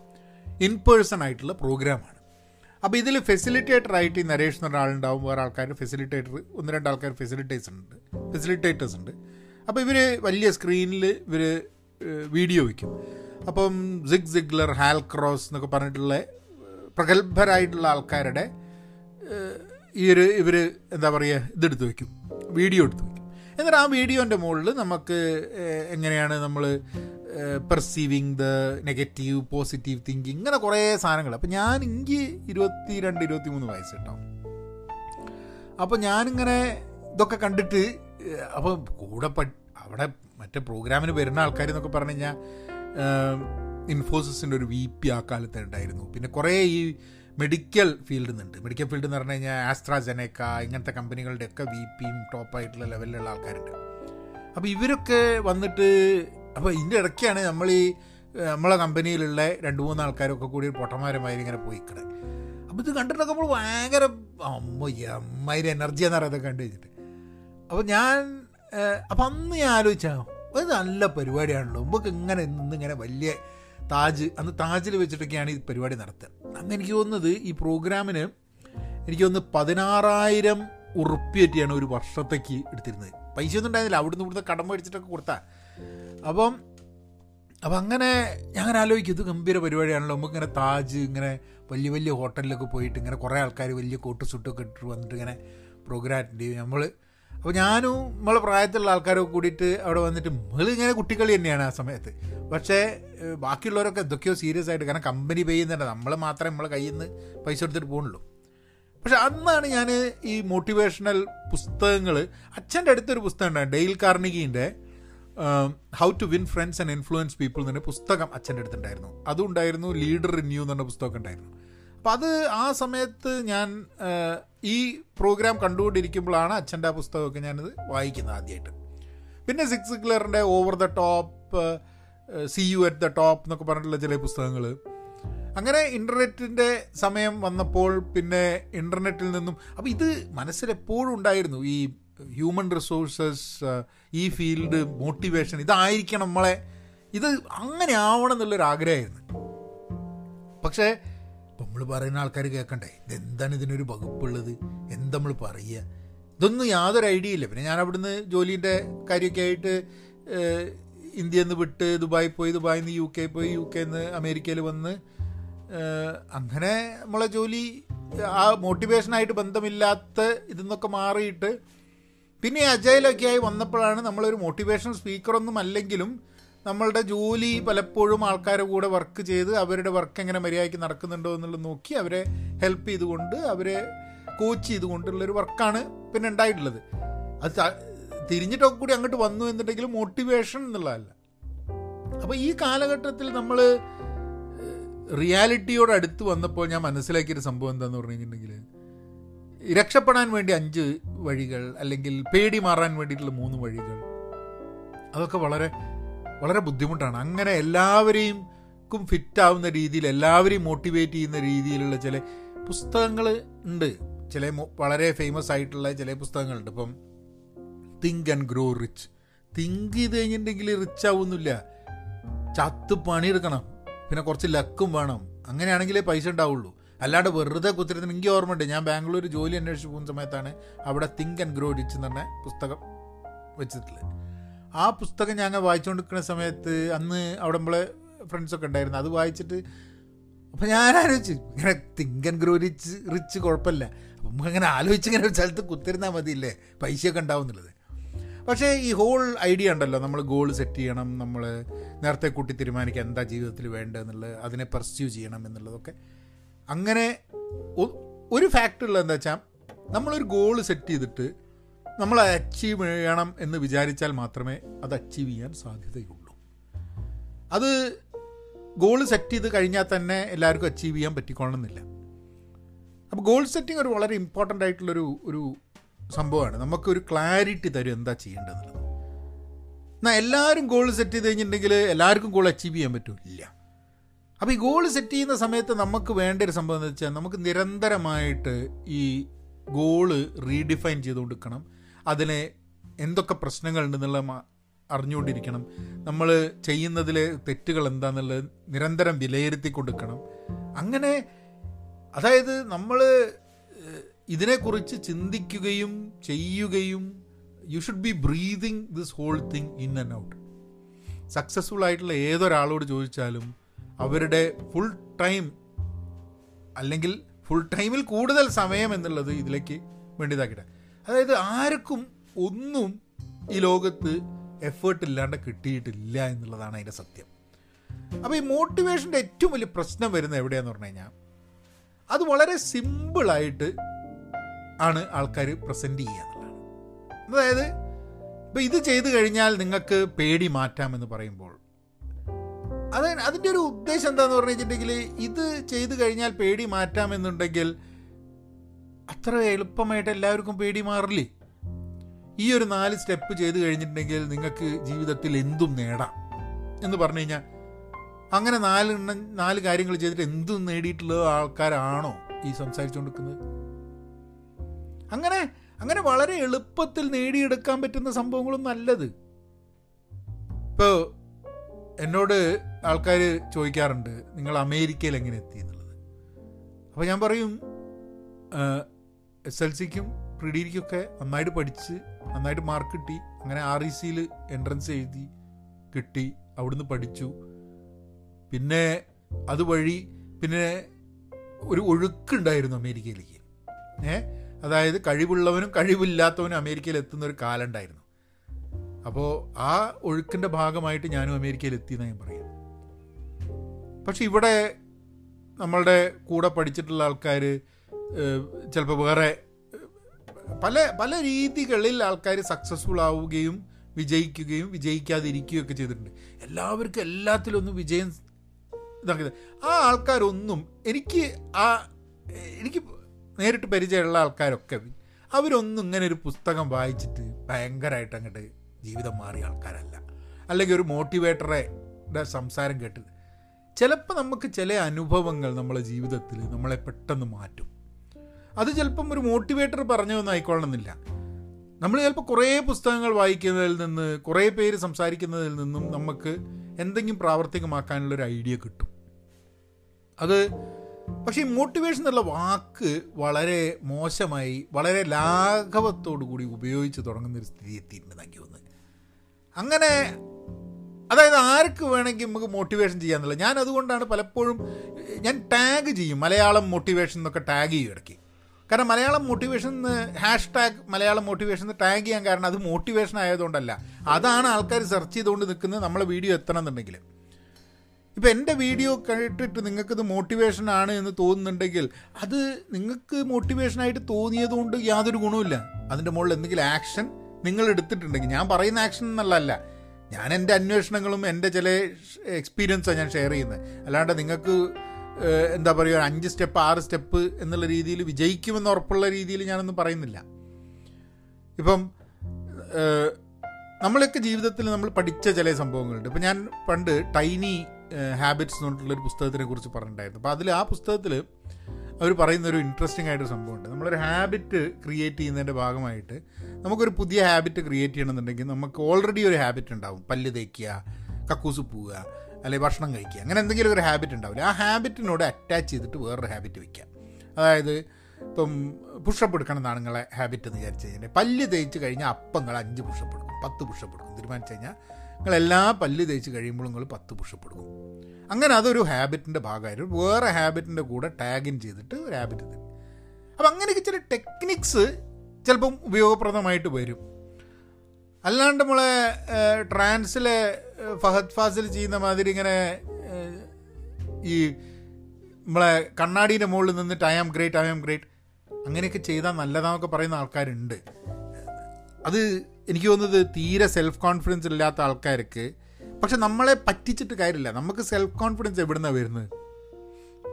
ഇൻ പേഴ്സൺ ആയിട്ടുള്ള പ്രോഗ്രാമാണ്. അപ്പോൾ ഇതിൽ ഫെസിലിറ്റേറ്റർ ആയിട്ട് ഈ നരേഷ് എന്ന ആളുണ്ടാവും. വേറെ ആൾക്കാർ ഫെസിലിറ്റേറ്റർ ഒന്ന് രണ്ട് ആൾക്കാർ ഫെസിലിറ്റേഴ്സ് ഉണ്ട്. ഫെസിലിറ്റേറ്റേഴ്സ് ഉണ്ട്. അപ്പോൾ ഇവർ വലിയ സ്ക്രീനിൽ ഇവർ വീഡിയോ വയ്ക്കും അപ്പം സിഗ് സിഗ്ലർ ഹാൽ ക്രോസ് എന്നൊക്കെ പറഞ്ഞിട്ടുള്ള പ്രഗത്ഭരായിട്ടുള്ള ആൾക്കാരുടെ ഈ ഒരു ഇവർ എന്താ പറയുക ഇതെടുത്ത് വയ്ക്കും വീഡിയോ എടുത്ത് വയ്ക്കും എന്നിട്ട് ആ വീഡിയോന്റെ മുകളിൽ നമുക്ക് എങ്ങനെയാണ് നമ്മൾ perceiving the negative positive thinking ഇങ്ങനെ കുറേ സാധനങ്ങൾ. അപ്പം ഞാൻ എനിക്ക് ഇരുപത്തി രണ്ട് ഇരുപത്തി മൂന്ന് വയസ്സ് കേട്ടോ അപ്പോൾ ഞാനിങ്ങനെ ഇതൊക്കെ കണ്ടിട്ട് അപ്പം അപ്പോൾ കൂടെ അവിടെ മറ്റേ പ്രോഗ്രാമിന് വരുന്ന ആൾക്കാർ എന്നൊക്കെ പറഞ്ഞു കഴിഞ്ഞാൽ ഇൻഫോസിസിന്റെ ഒരു വി പി ആ കാലത്ത് ഉണ്ടായിരുന്നു. പിന്നെ കുറേ ഈ മെഡിക്കൽ ഫീൽഡിൽ നിന്നുണ്ട് മെഡിക്കൽ ഫീൽഡ് എന്ന് പറഞ്ഞു കഴിഞ്ഞാൽ ആസ്ട്രാജനേക്ക ഇങ്ങനത്തെ കമ്പനികളുടെയൊക്കെ വി പിയും ടോപ്പായിട്ടുള്ള ലെവലിലുള്ള ആൾക്കാരുണ്ട്. അപ്പോൾ ഇവരൊക്കെ വന്നിട്ട് അപ്പോൾ ഇതിന്റെ ഇടയ്ക്കാണ് നമ്മൾ ഈ നമ്മളെ കമ്പനിയിലുള്ള രണ്ട് മൂന്ന് ആൾക്കാരൊക്കെ കൂടി പൊട്ടന്മാരുമായി ഇങ്ങനെ പോയിക്കണേ. അപ്പോൾ ഇത് കണ്ടിട്ടൊക്കെ നമ്മൾ ഭയങ്കര അമ്മ അമ്മയുടെ എനർജി എന്ന് പറയുന്നത് കണ്ടു കഴിഞ്ഞിട്ട്. അപ്പോൾ ഞാൻ അപ്പം അന്ന് ഞാൻ ആലോചിച്ചാ അത് നല്ല പരിപാടിയാണല്ലോ. നമുക്ക് ഇങ്ങനെ നിന്ന് ഇങ്ങനെ വലിയ താജ് അന്ന് താജിൽ വെച്ചിട്ടൊക്കെയാണ് ഈ പരിപാടി നടത്തുക. അന്ന് എനിക്ക് തോന്നുന്നത് ഈ പ്രോഗ്രാമിന് എനിക്ക് തോന്നുന്നു പതിനാറായിരം ഉറുപ്പിയറ്റിയാണ് ഒരു വർഷത്തേക്ക് എടുത്തിരുന്നത്. പൈസ ഒന്നും ഉണ്ടായിരുന്നില്ല. അവിടുന്ന് ഇവിടുന്ന് കടം മേടിച്ചിട്ടൊക്കെ കൊടുത്താ. അപ്പം അപ്പം അങ്ങനെ ഞാൻ ആലോചിക്കും ഇത് ഗംഭീര പരിപാടിയാണല്ലോ. നമുക്ക് ഇങ്ങനെ താജ് ഇങ്ങനെ വലിയ വലിയ ഹോട്ടലിലൊക്കെ പോയിട്ട് ഇങ്ങനെ കുറേ ആൾക്കാർ വലിയ കോട്ട് സുട്ടൊക്കെ ഇട്ടിട്ട് വന്നിട്ട് ഇങ്ങനെ പ്രോഗ്രാം അറ്റൻഡ് ചെയ്യും. നമ്മൾ അപ്പോൾ ഞാനും നമ്മളെ പ്രായത്തിലുള്ള ആൾക്കാരൊക്കെ കൂടിയിട്ട് അവിടെ വന്നിട്ട് ഇങ്ങനെ കുട്ടികളി തന്നെയാണ് ആ സമയത്ത്. പക്ഷേ ബാക്കിയുള്ളവരൊക്കെ എന്തൊക്കെയോ സീരിയസ് ആയിട്ട് കാരണം കമ്പനി പേ ചെയ്യുന്നുണ്ട്. നമ്മൾ മാത്രമേ നമ്മളെ കയ്യിൽ നിന്ന് പൈസ എടുത്തിട്ട് പോകുന്നുള്ളൂ. പക്ഷെ അന്നാണ് ഞാൻ ഈ മോട്ടിവേഷണൽ പുസ്തകങ്ങൾ അച്ഛന്റെ അടുത്തൊരു പുസ്തകം ഉണ്ടായിരുന്നു Dale കാർണിഗീന്റെ how to win friends and influence people എന്നൊരു പുസ്തകം അച്ഛന്റെ അടുത്തുണ്ടായിരുന്നു. അതും ഉണ്ടായിരുന്നു ലീഡർ റിന്യൂ എന്ന് പറഞ്ഞ പുസ്തകമൊക്കെ ഉണ്ടായിരുന്നു. അപ്പം അത് ആ സമയത്ത് ഞാൻ ഈ പ്രോഗ്രാം കണ്ടുകൊണ്ടിരിക്കുമ്പോഴാണ് അച്ഛന്റെ ആ പുസ്തകമൊക്കെ ഞാനത് വായിക്കുന്നത് ആദ്യമായിട്ട് പിന്നെ Zig സിഗ്ലറിന്റെ over the top see you at the top എന്നൊക്കെ പറഞ്ഞിട്ടുള്ള ചില പുസ്തകങ്ങൾ. അങ്ങനെ ഇന്റർനെറ്റിന്റെ സമയം വന്നപ്പോൾ പിന്നെ ഇന്റർനെറ്റിൽ നിന്നും അപ്പോൾ ഇത് മനസ്സിൽ എപ്പോഴും ഉണ്ടായിരുന്നു. ഈ ഹ്യൂമൻ റിസോഴ്സസ് ഈ ഫീൽഡ് മോട്ടിവേഷൻ ഇതായിരിക്കണം നമ്മളെ. ഇത് അങ്ങനെ ആവണം എന്നുള്ളൊരു ആഗ്രഹമായിരുന്നു പക്ഷേ നമ്മൾ പറയുന്ന ആൾക്കാർ കേൾക്കണ്ടേ ഇതെന്താണ് ഇതിനൊരു വകുപ്പുള്ളത്? എന്താ നമ്മൾ പറയുക? ഇതൊന്നും യാതൊരു ഐഡിയ ഇല്ല. പിന്നെ ഞാൻ അവിടുന്ന് ജോലീന്റെ കാര്യമൊക്കെ ആയിട്ട് ഇന്ത്യയിൽ നിന്ന് വിട്ട് ദുബായി പോയി ദുബായിൽ നിന്ന് യു കെ പോയി യു കെ നിന്ന് അമേരിക്കയിൽ വന്ന് അങ്ങനെ നമ്മളെ ജോലി ആ മോട്ടിവേഷനായിട്ട് ബന്ധമില്ലാത്ത ഇതെന്നൊക്കെ മാറിയിട്ട് പിന്നെ അജയിലൊക്കെ ആയി വന്നപ്പോഴാണ് നമ്മളൊരു മോട്ടിവേഷൻ സ്പീക്കറൊന്നും അല്ലെങ്കിലും നമ്മളുടെ ജോലി പലപ്പോഴും ആൾക്കാരുടെ കൂടെ വർക്ക് ചെയ്ത് അവരുടെ വർക്ക് എങ്ങനെ മര്യാദയ്ക്ക് നടക്കുന്നുണ്ടോ എന്നുള്ളത് നോക്കി അവരെ ഹെൽപ്പ് ചെയ്തുകൊണ്ട് അവരെ കോച്ച് ചെയ്തുകൊണ്ടുള്ളൊരു വർക്കാണ് പിന്നെ ഉണ്ടായിട്ടുള്ളത്. അത് തിരിഞ്ഞിട്ടൊക്കെ കൂടി അങ്ങോട്ട് വന്നു എന്നുണ്ടെങ്കിൽ മോട്ടിവേഷൻ എന്നുള്ളതല്ല. അപ്പോൾ ഈ കാലഘട്ടത്തിൽ നമ്മൾ റിയാലിറ്റിയോട് അടുത്ത് വന്നപ്പോൾ ഞാൻ മനസ്സിലാക്കിയൊരു സംഭവം എന്താന്ന് പറഞ്ഞു കഴിഞ്ഞിട്ടുണ്ടെങ്കിൽ രക്ഷപ്പെടാൻ വേണ്ടി അഞ്ച് വഴികൾ അല്ലെങ്കിൽ പേടി മാറാൻ വേണ്ടിയിട്ടുള്ള മൂന്ന് വഴികൾ അതൊക്കെ വളരെ വളരെ ബുദ്ധിമുട്ടാണ്. അങ്ങനെ എല്ലാവരെയും ക്കും ഫിറ്റാവുന്ന രീതിയിൽ എല്ലാവരെയും മോട്ടിവേറ്റ് ചെയ്യുന്ന രീതിയിലുള്ള ചില പുസ്തകങ്ങൾ ഉണ്ട്. ചില വളരെ ഫേമസ് ആയിട്ടുള്ള ചില പുസ്തകങ്ങളുണ്ട്. ഇപ്പം think and grow rich think ചെയ്ത് കഴിഞ്ഞിട്ടുണ്ടെങ്കിൽ റിച്ച് ആവുന്നില്ല. ചത്ത് പണിയെടുക്കണം പിന്നെ കുറച്ച് ലക്കും വേണം. അങ്ങനെയാണെങ്കിലേ പൈസ ഉണ്ടാവുള്ളൂ. അല്ലാണ്ട് വെറുതെ കുത്തിരുന്ന് എനിക്ക് ഓർമ്മയുണ്ട് ഞാൻ ബാംഗ്ലൂർ ജോലി അന്വേഷിച്ച് പോകുന്ന സമയത്താണ് അവിടെ തിങ്ക് ആൻഡ് ഗ്രോ റിച്ച് എന്ന് പറഞ്ഞ പുസ്തകം വെച്ചിട്ടുള്ളത്. ആ പുസ്തകം ഞാൻ വായിച്ചുകൊണ്ടിരിക്കുന്ന സമയത്ത് അന്ന് അവിടെ നമ്മളെ ഫ്രണ്ട്സൊക്കെ ഉണ്ടായിരുന്നു. അത് വായിച്ചിട്ട് അപ്പം ഞാൻ ആലോചിച്ചു ഇങ്ങനെ തിങ്കൻ ഗ്രോ റിച്ച് റിച്ച് കുഴപ്പമില്ല. അപ്പം നമുക്ക് അങ്ങനെ ആലോചിച്ച് ഇങ്ങനെ ഒരു സ്ഥലത്ത് കുത്തിരുന്നാൽ മതിയില്ലേ? പൈസയൊക്കെ ഉണ്ടാവും എന്നുള്ളത്. പക്ഷേ ഈ ഹോൾ ഐഡിയ ഉണ്ടല്ലോ നമ്മൾ ഗോൾ സെറ്റ് ചെയ്യണം നമ്മൾ നേരത്തെ കൂട്ടി തീരുമാനിക്കുക എന്താ ജീവിതത്തിൽ വേണ്ടതെന്നുള്ളത് അതിനെ പെർസ്യൂ ചെയ്യണം എന്നുള്ളതൊക്കെ. അങ്ങനെ ഒരു ഫാക്ട് ഉള്ളത് എന്താ വെച്ചാൽ നമ്മളൊരു ഗോൾ സെറ്റ് ചെയ്തിട്ട് നമ്മൾ അച്ചീവ് ചെയ്യണം എന്ന് വിചാരിച്ചാൽ മാത്രമേ അത് അച്ചീവ് ചെയ്യാൻ സാധ്യതയുള്ളൂ. അത് ഗോൾ സെറ്റ് ചെയ്ത് കഴിഞ്ഞാൽ തന്നെ എല്ലാവർക്കും അച്ചീവ് ചെയ്യാൻ പറ്റിക്കൊള്ളണമെന്നില്ല അപ്പോൾ ഗോൾ സെറ്റിംഗ് ഒരു വളരെ ഇമ്പോർട്ടന്റ് ആയിട്ടുള്ളൊരു ഒരു സംഭവമാണ്. നമുക്കൊരു ക്ലാരിറ്റി തരും എന്താ ചെയ്യേണ്ടതെന്നുള്ളത് എന്നാൽ എല്ലാവരും ഗോൾ സെറ്റ് ചെയ്ത് കഴിഞ്ഞിട്ടുണ്ടെങ്കിൽ എല്ലാവർക്കും ഗോൾ അച്ചീവ് ചെയ്യാൻ പറ്റില്ല. അപ്പോൾ ഈ ഗോൾ സെറ്റ് ചെയ്യുന്ന സമയത്ത് നമുക്ക് വേണ്ട ഒരു സംഭവം എന്ന് വെച്ചാൽ നമുക്ക് നിരന്തരമായിട്ട് ഈ ഗോൾ റീഡിഫൈൻ ചെയ്തുകൊണ്ടിരിക്കണം അതിനെ എന്തൊക്കെ പ്രശ്നങ്ങളുണ്ടെന്നുള്ള അറിഞ്ഞുകൊണ്ടിരിക്കണം. നമ്മൾ ചെയ്യുന്നതിലെ തെറ്റുകൾ എന്താണെന്നുള്ളത് നിരന്തരം വിലയിരുത്തി കൊടുക്കണം. അങ്ങനെ അതായത് നമ്മൾ ഇതിനെക്കുറിച്ച് ചിന്തിക്കുകയും ചെയ്യുകയും you should be breathing this whole thing in and out successful ആയിട്ടുള്ള ഏതൊരാളോട് ചോദിച്ചാലും അവരുടെ ഫുൾ ടൈം അല്ലെങ്കിൽ ഫുൾ ടൈമിൽ കൂടുതൽ സമയം എന്നുള്ളത് ഇതിലേക്ക് വേണ്ടിയതാക്കിയിട്ട് അതായത് ആർക്കും ഒന്നും ഈ ലോകത്ത് എഫേർട്ട് ഇല്ലാണ്ട് കിട്ടിയിട്ടില്ല എന്നുള്ളതാണ് അതിന്റെ സത്യം. അപ്പോൾ ഈ മോട്ടിവേഷന്റെ ഏറ്റവും വലിയ പ്രശ്നം വരുന്നത് എവിടെയാന്ന് പറഞ്ഞു കഴിഞ്ഞാൽ അത് വളരെ സിമ്പിളായിട്ട് ആണ് ആൾക്കാർ പ്രസന്റ് ചെയ്യുക അതായത് ഇപ്പം ഇത് ചെയ്തു കഴിഞ്ഞാൽ നിങ്ങൾക്ക് പേടി മാറ്റാമെന്ന് പറയുമ്പോൾ അത് അതിന്റെ ഒരു ഉദ്ദേശം എന്താണെന്ന് പറഞ്ഞു വെച്ചിട്ടുണ്ടെങ്കിൽ ഇത് ചെയ്തു കഴിഞ്ഞാൽ പേടി മാറ്റാമെന്നുണ്ടെങ്കിൽ അത്ര എളുപ്പമായിട്ട് എല്ലാവർക്കും പേടി മാറില്ലേ? ഈ ഒരു നാല് സ്റ്റെപ്പ് ചെയ്ത് കഴിഞ്ഞിട്ടുണ്ടെങ്കിൽ നിങ്ങൾക്ക് ജീവിതത്തിൽ എന്തും നേടാം എന്ന് പറഞ്ഞു കഴിഞ്ഞാൽ അങ്ങനെ നാല് നാല് കാര്യങ്ങൾ ചെയ്തിട്ട് എന്തും നേടിയിട്ടുള്ള ആൾക്കാരാണോ ഈ സംസാരിച്ചുകൊണ്ടിരിക്കുന്നത്? അങ്ങനെ അങ്ങനെ വളരെ എളുപ്പത്തിൽ നേടിയെടുക്കാൻ പറ്റുന്ന സംഭവങ്ങളും നല്ലത്. ഇപ്പോൾ എന്നോട് ആൾക്കാർ ചോദിക്കാറുണ്ട് നിങ്ങൾ അമേരിക്കയിൽ എങ്ങനെ എത്തി? എന്നുള്ളത്. അപ്പോൾ ഞാൻ പറയും എസ് എൽ സിക്കും പ്രീ ഡിഗ്രിക്കൊക്കെ നന്നായിട്ട് പഠിച്ച് നന്നായിട്ട് മാർക്ക് കിട്ടി. അങ്ങനെ ആർ ഇ സിയിൽ എൻട്രൻസ് എഴുതി കിട്ടി അവിടുന്ന് പഠിച്ചു. പിന്നെ അതുവഴി പിന്നെ ഒരു ഒഴുക്കുണ്ടായിരുന്നു അമേരിക്കയിലേക്ക്. ഏ? അതായത് കഴിവുള്ളവനും കഴിവില്ലാത്തവനും അമേരിക്കയിൽ എത്തുന്ന ഒരു കാലം ഉണ്ടായിരുന്നു അപ്പോൾ ആ ഒഴുക്കിന്റെ ഭാഗമായിട്ട് ഞാനും അമേരിക്കയിൽ എത്തിയെന്ന് ഞാൻ പറയാം. പക്ഷെ ഇവിടെ നമ്മളുടെ കൂടെ പഠിച്ചിട്ടുള്ള ആൾക്കാർ ചിലപ്പോൾ വേറെ പല പല രീതികളിൽ ആൾക്കാർ സക്സസ്ഫുൾ ആവുകയും വിജയിക്കുകയും വിജയിക്കാതിരിക്കുകയും ഒക്കെ ചെയ്തിട്ടുണ്ട്. എല്ലാവർക്കും എല്ലാത്തിലൊന്നും വിജയം ഇതാക്കിയത്. ആ ആൾക്കാരൊന്നും എനിക്ക് ആ എനിക്ക് നേരിട്ട് പരിചയമുള്ള ആൾക്കാരൊക്കെ അവരൊന്നും ഇങ്ങനെ ഒരു പുസ്തകം വായിച്ചിട്ട് ഭയങ്കരമായിട്ട് അങ്ങോട്ട് ജീവിതം മാറിയ ആൾക്കാരല്ല. അല്ലെങ്കിൽ ഒരു മോട്ടിവേറ്ററെ സംസാരം കേട്ടത്. ചിലപ്പോൾ നമുക്ക് ചില അനുഭവങ്ങൾ നമ്മളെ ജീവിതത്തിൽ നമ്മളെ പെട്ടെന്ന് മാറ്റും. അത് ചിലപ്പം ഒരു മോട്ടിവേറ്റർ പറഞ്ഞതൊന്നും ആയിക്കൊള്ളണമെന്നില്ല. നമ്മൾ ചിലപ്പോൾ കുറേ പുസ്തകങ്ങൾ വായിക്കുന്നതിൽ നിന്ന് കുറേ പേര് സംസാരിക്കുന്നതിൽ നിന്നും നമുക്ക് എന്തെങ്കിലും പ്രാവർത്തികമാക്കാനുള്ളൊരു ഐഡിയ കിട്ടും. അത് പക്ഷേ ഈ മോട്ടിവേഷൻ എന്നുള്ള വാക്ക് വളരെ മോശമായി വളരെ ലാഘവത്തോടു കൂടി ഉപയോഗിച്ച് തുടങ്ങുന്ന ഒരു സ്ഥിതി എത്തിയിട്ടുണ്ട് എനിക്ക് തോന്നുന്നത്. അങ്ങനെ അതായത് ആർക്ക് വേണമെങ്കിൽ നമുക്ക് മോട്ടിവേഷൻ ചെയ്യാന്നുള്ളത് ഞാൻ അതുകൊണ്ടാണ് പലപ്പോഴും ഞാൻ ടാഗ് ചെയ്യും. മലയാളം മോട്ടിവേഷൻ എന്നൊക്കെ ടാഗ് ചെയ്യും ഇടയ്ക്ക്. കാരണം മലയാളം മോട്ടിവേഷൻ എന്ന് ഹാഷ് ടാഗ് മലയാളം മോട്ടിവേഷൻ എന്ന് ടാഗ് ചെയ്യാൻ കാരണം അത് മോട്ടിവേഷൻ ആയതുകൊണ്ടല്ല. അതാണ് ആൾക്കാർ സെർച്ച് ചെയ്തുകൊണ്ട് നിൽക്കുന്നത് നമ്മളെ വീഡിയോ എത്തണം എന്നുണ്ടെങ്കിൽ ഇപ്പം എന്റെ വീഡിയോ കേട്ടിട്ട് നിങ്ങൾക്കിത് മോട്ടിവേഷൻ ആണ് എന്ന് തോന്നുന്നുണ്ടെങ്കിൽ അത് നിങ്ങൾക്ക് മോട്ടിവേഷനായിട്ട് തോന്നിയത് കൊണ്ട് യാതൊരു ഗുണവുമില്ല. അതിന്റെ മുകളിൽ എന്തെങ്കിലും ആക്ഷൻ നിങ്ങൾ എടുത്തിട്ടുണ്ടെങ്കിൽ ഞാൻ പറയുന്ന ആക്ഷൻ എന്നുള്ളതല്ല ഞാൻ എന്റെ അന്വേഷണങ്ങളും എന്റെ ചില എക്സ്പീരിയൻസാണ് ഞാൻ ഷെയർ ചെയ്യുന്നത്. അല്ലാണ്ട് നിങ്ങൾക്ക് എന്താ പറയുക അഞ്ച് സ്റ്റെപ്പ് ആറ് സ്റ്റെപ്പ് എന്നുള്ള രീതിയിൽ വിജയിക്കുമെന്ന് ഉറപ്പുള്ള രീതിയിൽ ഞാനൊന്നും പറയുന്നില്ല. ഇപ്പം നമ്മളൊക്കെ ജീവിതത്തിൽ നമ്മൾ പഠിച്ച ചില സംഭവങ്ങളുണ്ട്. ഇപ്പം ഞാൻ പണ്ട് ടൈനി ഹാബിറ്റ്സ് എന്ന് പറഞ്ഞിട്ടുള്ളൊരു പുസ്തകത്തിനെ കുറിച്ച് പറഞ്ഞിട്ടുണ്ടായിരുന്നു. അപ്പോൾ അതിൽ ആ പുസ്തകത്തിൽ അവർ പറയുന്ന ഒരു ഇൻട്രസ്റ്റിംഗ് ആയിട്ടൊരു സംഭവമുണ്ട്. നമ്മളൊരു ഹാബിറ്റ് ക്രിയേറ്റ് ചെയ്യുന്നതിന്റെ ഭാഗമായിട്ട് നമുക്കൊരു പുതിയ ഹാബിറ്റ് ക്രിയേറ്റ് ചെയ്യണമെന്നുണ്ടെങ്കിൽ നമുക്ക് ഓൾറെഡി ഒരു ഹാബിറ്റ് ഉണ്ടാവും. പല്ല് തേക്കുക കക്കൂസ് പോവുക. അല്ലെങ്കിൽ ഭക്ഷണം കഴിക്കുക. അങ്ങനെ എന്തെങ്കിലും ഒരു ഹാബിറ്റ് ഉണ്ടാവില്ല? ആ ഹാബിറ്റിനോട് അറ്റാച്ച് ചെയ്തിട്ട് വേറൊരു ഹാബിറ്റ് വയ്ക്കുക അതായത് ഇപ്പം പുഷപ്പ് എടുക്കണം എന്നാണ് നിങ്ങളെ ഹാബിറ്റ് എന്ന് വിചാരിച്ചു കഴിഞ്ഞാൽ പല്ല് തേച്ച് കഴിഞ്ഞാൽ അപ്പം നിങ്ങൾ അഞ്ച് പുഷപ്പ് എടുക്കും. പത്ത് പുഷപ്പ് എടുക്കും. തീരുമാനിച്ചു കഴിഞ്ഞാൽ നിങ്ങൾ എല്ലാ പല്ല് തേച്ച് കഴിയുമ്പോൾ നിങ്ങൾ പത്ത് പുഷപ്പ് എടുക്കും. അങ്ങനെ അതൊരു ഹാബിറ്റിന്റെ ഭാഗമായിരുന്നു വേറെ ഹാബിറ്റിന്റെ കൂടെ ടാഗിൻ ചെയ്തിട്ട് ഒരു ഹാബിറ്റ് അപ്പം അങ്ങനെയൊക്കെ ചില ടെക്നിക്സ് ചിലപ്പം ഉപയോഗപ്രദമായിട്ട് വരും. അല്ലാണ്ട് നമ്മളെ ട്രാൻസിലെ ഫഹദ് ഫാസിൽ ചെയ്യുന്ന മാതിരി ഇങ്ങനെ ഈ നമ്മളെ കണ്ണാടീന്റെ മുകളിൽ നിന്നിട്ട് I am great I am great അങ്ങനെയൊക്കെ ചെയ്താൽ നല്ലതാന്നൊക്കെ പറയുന്ന ആൾക്കാരുണ്ട്. അത് എനിക്ക് തോന്നുന്നത് തീരെ സെൽഫ് കോൺഫിഡൻസ് ഇല്ലാത്ത ആൾക്കാർക്ക് പക്ഷെ നമ്മളെ പറ്റിച്ചിട്ട് കാര്യമില്ല. നമുക്ക് സെൽഫ് കോൺഫിഡൻസ് എവിടുന്നാണ് വരുന്നത്?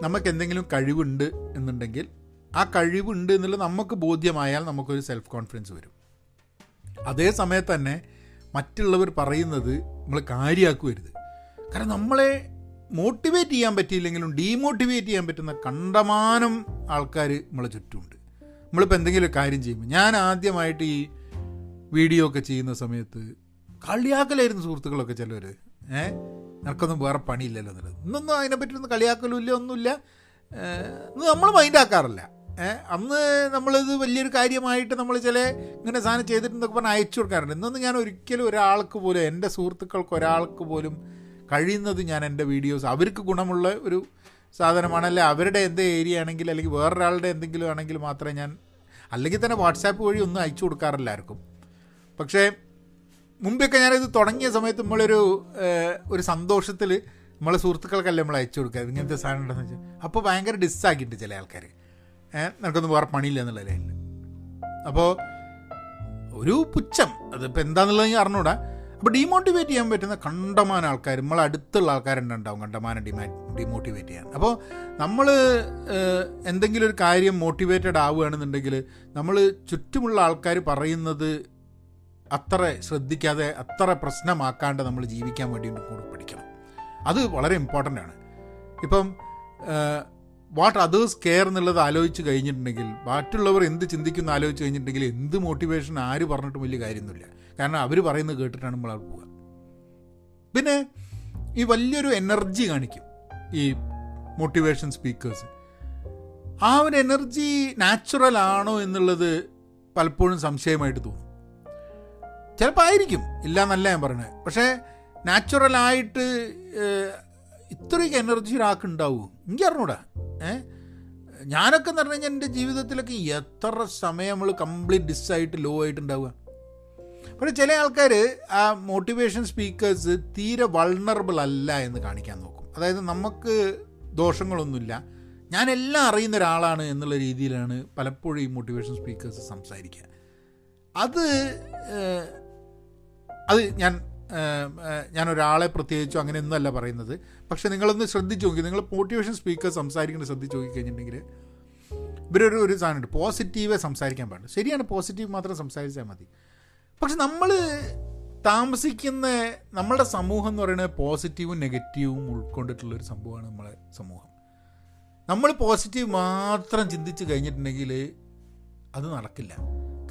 നമുക്ക് എന്തെങ്കിലും കഴിവുണ്ട് എന്നുണ്ടെങ്കിൽ ആ കഴിവുണ്ട് എന്നുള്ളത് നമുക്ക് ബോധ്യമായാൽ നമുക്കൊരു സെൽഫ് കോൺഫിഡൻസ് വരും. അതേ സമയത്ത് തന്നെ മറ്റുള്ളവർ പറയുന്നത് നമ്മൾ കാര്യമാക്കുവരുത് കാരണം നമ്മളെ മോട്ടിവേറ്റ് ചെയ്യാൻ പറ്റിയില്ലെങ്കിലും ഡീമോട്ടിവേറ്റ് ചെയ്യാൻ പറ്റുന്ന കണ്ടമാനം ആൾക്കാർ നമ്മളെ ചുറ്റുമുണ്ട്. നമ്മളിപ്പോൾ എന്തെങ്കിലും കാര്യം ചെയ്യുമ്പോൾ ഞാൻ ആദ്യമായിട്ട് ഈ വീഡിയോ ഒക്കെ ചെയ്യുന്ന സമയത്ത് കളിയാക്കലായിരുന്നു സുഹൃത്തുക്കളൊക്കെ ചിലവർ ഏഹ് നിനക്കൊന്നും വേറെ പണിയില്ലല്ലോ എന്നുള്ളത്. ഇന്നൊന്നും അതിനെപ്പറ്റി ഒന്നും കളിയാക്കലും ഇല്ല ഒന്നുമില്ല. നമ്മൾ മൈൻഡാക്കാറില്ല അന്ന് നമ്മളിത് വലിയൊരു കാര്യമായിട്ട് നമ്മൾ ചില ഇങ്ങനെ സാധനം ചെയ്തിട്ടുണ്ടെന്നൊക്കെ പറഞ്ഞാൽ അയച്ചു കൊടുക്കാറുണ്ട്. ഇന്നൊന്നും ഞാൻ ഒരിക്കലും ഒരാൾക്ക് പോലും എന്റെ സുഹൃത്തുക്കൾക്ക് ഒരാൾക്ക് പോലും കഴിയുന്നത് ഞാൻ എന്റെ വീഡിയോസ് അവർക്ക് ഗുണമുള്ള ഒരു സാധനമാണല്ലേ അവരുടെ എന്ത് ഏരിയ ആണെങ്കിൽ അല്ലെങ്കിൽ വേറൊരാളുടെ എന്തെങ്കിലും ആണെങ്കിൽ മാത്രമേ ഞാൻ അല്ലെങ്കിൽ തന്നെ വാട്സാപ്പ് വഴി ഒന്നും അയച്ചു കൊടുക്കാറില്ല ആർക്കും. പക്ഷേ മുമ്പൊക്കെ ഞാനിത് തുടങ്ങിയ സമയത്ത് നമ്മളൊരു ഒരു സന്തോഷത്തിൽ നമ്മളെ സുഹൃത്തുക്കൾക്കല്ലേ നമ്മൾ അയച്ചു കൊടുക്കുക ഇങ്ങനത്തെ സാധനം ഉണ്ടെന്ന് വെച്ചാൽ അപ്പോൾ ഭയങ്കര ഡിസ്സാക്കിയിട്ടുണ്ട് ചില ആൾക്കാർ നിനക്കൊന്നും വേറെ പണിയില്ല എന്നുള്ള ലൈനിൽ. അപ്പോൾ ഒരു പുച്ഛം. അതിപ്പോൾ എന്താണെന്നുള്ളത് ഞാൻ അറിഞ്ഞൂടാ. അപ്പോൾ ഡീമോട്ടിവേറ്റ് ചെയ്യാൻ പറ്റുന്ന കണ്ടമാന ആൾക്കാർ നമ്മളെ അടുത്തുള്ള ആൾക്കാരുണ്ടാവും കണ്ടമാനം ഡിമാ ഡിമോട്ടിവേറ്റ് ചെയ്യാൻ. അപ്പോൾ നമ്മൾ എന്തെങ്കിലും ഒരു കാര്യം മോട്ടിവേറ്റഡ് ആവുകയാണെന്നുണ്ടെങ്കിൽ നമ്മൾ ചുറ്റുമുള്ള ആൾക്കാർ പറയുന്നത് അത്ര ശ്രദ്ധിക്കാതെ അത്ര പ്രശ്നമാക്കാണ്ട് നമ്മൾ ജീവിക്കാൻ വേണ്ടി കൂടെ പഠിക്കണം. അത് വളരെ ഇമ്പോർട്ടന്റ് ആണ്. ഇപ്പം വാട്ട് അതേഴ്സ് കെയർ എന്നുള്ളത് ആലോചിച്ച് കഴിഞ്ഞിട്ടുണ്ടെങ്കിൽ മറ്റുള്ളവർ എന്ത് ചിന്തിക്കുന്നു ആലോചിച്ച് കഴിഞ്ഞിട്ടുണ്ടെങ്കിൽ എന്ത് മോട്ടിവേഷൻ ആര് പറഞ്ഞിട്ടും വലിയ കാര്യമൊന്നുമില്ല. കാരണം അവർ പറയുന്നത് കേട്ടിട്ടാണ് നമ്മൾ അവിടെ പോവുക. പിന്നെ ഈ വലിയൊരു എനർജി കാണിക്കും ഈ മോട്ടിവേഷൻ സ്പീക്കേഴ്സ് ആ ഒരു എനർജി നാച്ചുറൽ ആണോ എന്നുള്ളത് പലപ്പോഴും സംശയമായിട്ട് തോന്നും. ചിലപ്പോൾ ആയിരിക്കും. ഇല്ല എന്നല്ല ഞാൻ പറയുന്നത് പക്ഷേ നാച്ചുറലായിട്ട് ഇത്രയ്ക്ക് എനർജി ഒരാൾക്ക് ഉണ്ടാവും. എനിക്ക് അറിഞ്ഞൂടാ. ഞാനൊക്കെ എന്ന് പറഞ്ഞു കഴിഞ്ഞാൽ എന്റെ ജീവിതത്തിലൊക്കെ എത്ര സമയം നമ്മൾ കംപ്ലീറ്റ് ഡിസ്സായിട്ട് ലോ ആയിട്ടുണ്ടാവുക. പക്ഷേ ചില ആൾക്കാർ ആ മോട്ടിവേഷൻ സ്പീക്കേഴ്സ് തീരെ വൾണറബിൾ അല്ല എന്ന് കാണിക്കാൻ നോക്കും. അതായത് നമുക്ക് ദോഷങ്ങളൊന്നുമില്ല. ഞാനെല്ലാം അറിയുന്ന ഒരാളാണ് എന്നുള്ള രീതിയിലാണ് പലപ്പോഴും ഈ മോട്ടിവേഷൻ സ്പീക്കേഴ്സ് സംസാരിക്കുക. അത് അത് ഞാൻ ഞാൻ പ്രത്യേകിച്ചും അങ്ങനെ അങ്ങനെയൊന്നുമല്ല പറയുന്നത്. പക്ഷെ നിങ്ങളൊന്ന് ശ്രദ്ധിച്ചു നോക്കി. നിങ്ങൾ മോട്ടിവേഷൻ സ്പീക്കർ സംസാരിക്കുന്നത് ശ്രദ്ധിച്ച് നോക്കിക്കഴിഞ്ഞിട്ടുണ്ടെങ്കിൽ ഇവരൊരു ഒരു സാധനമുണ്ട് പോസിറ്റീവേ സംസാരിക്കാൻ പാടില്ല ശരിയാണ് പോസിറ്റീവ് മാത്രം സംസാരിച്ചാൽ മതി. പക്ഷെ നമ്മൾ താമസിക്കുന്ന നമ്മളുടെ സമൂഹം എന്ന് പറയുന്നത് പോസിറ്റീവും നെഗറ്റീവും ഉൾക്കൊണ്ടിട്ടുള്ളൊരു സംഭവമാണ് നമ്മളെ സമൂഹം. നമ്മൾ പോസിറ്റീവ് മാത്രം ചിന്തിച്ച് കഴിഞ്ഞിട്ടുണ്ടെങ്കിൽ അത് നടക്കില്ല.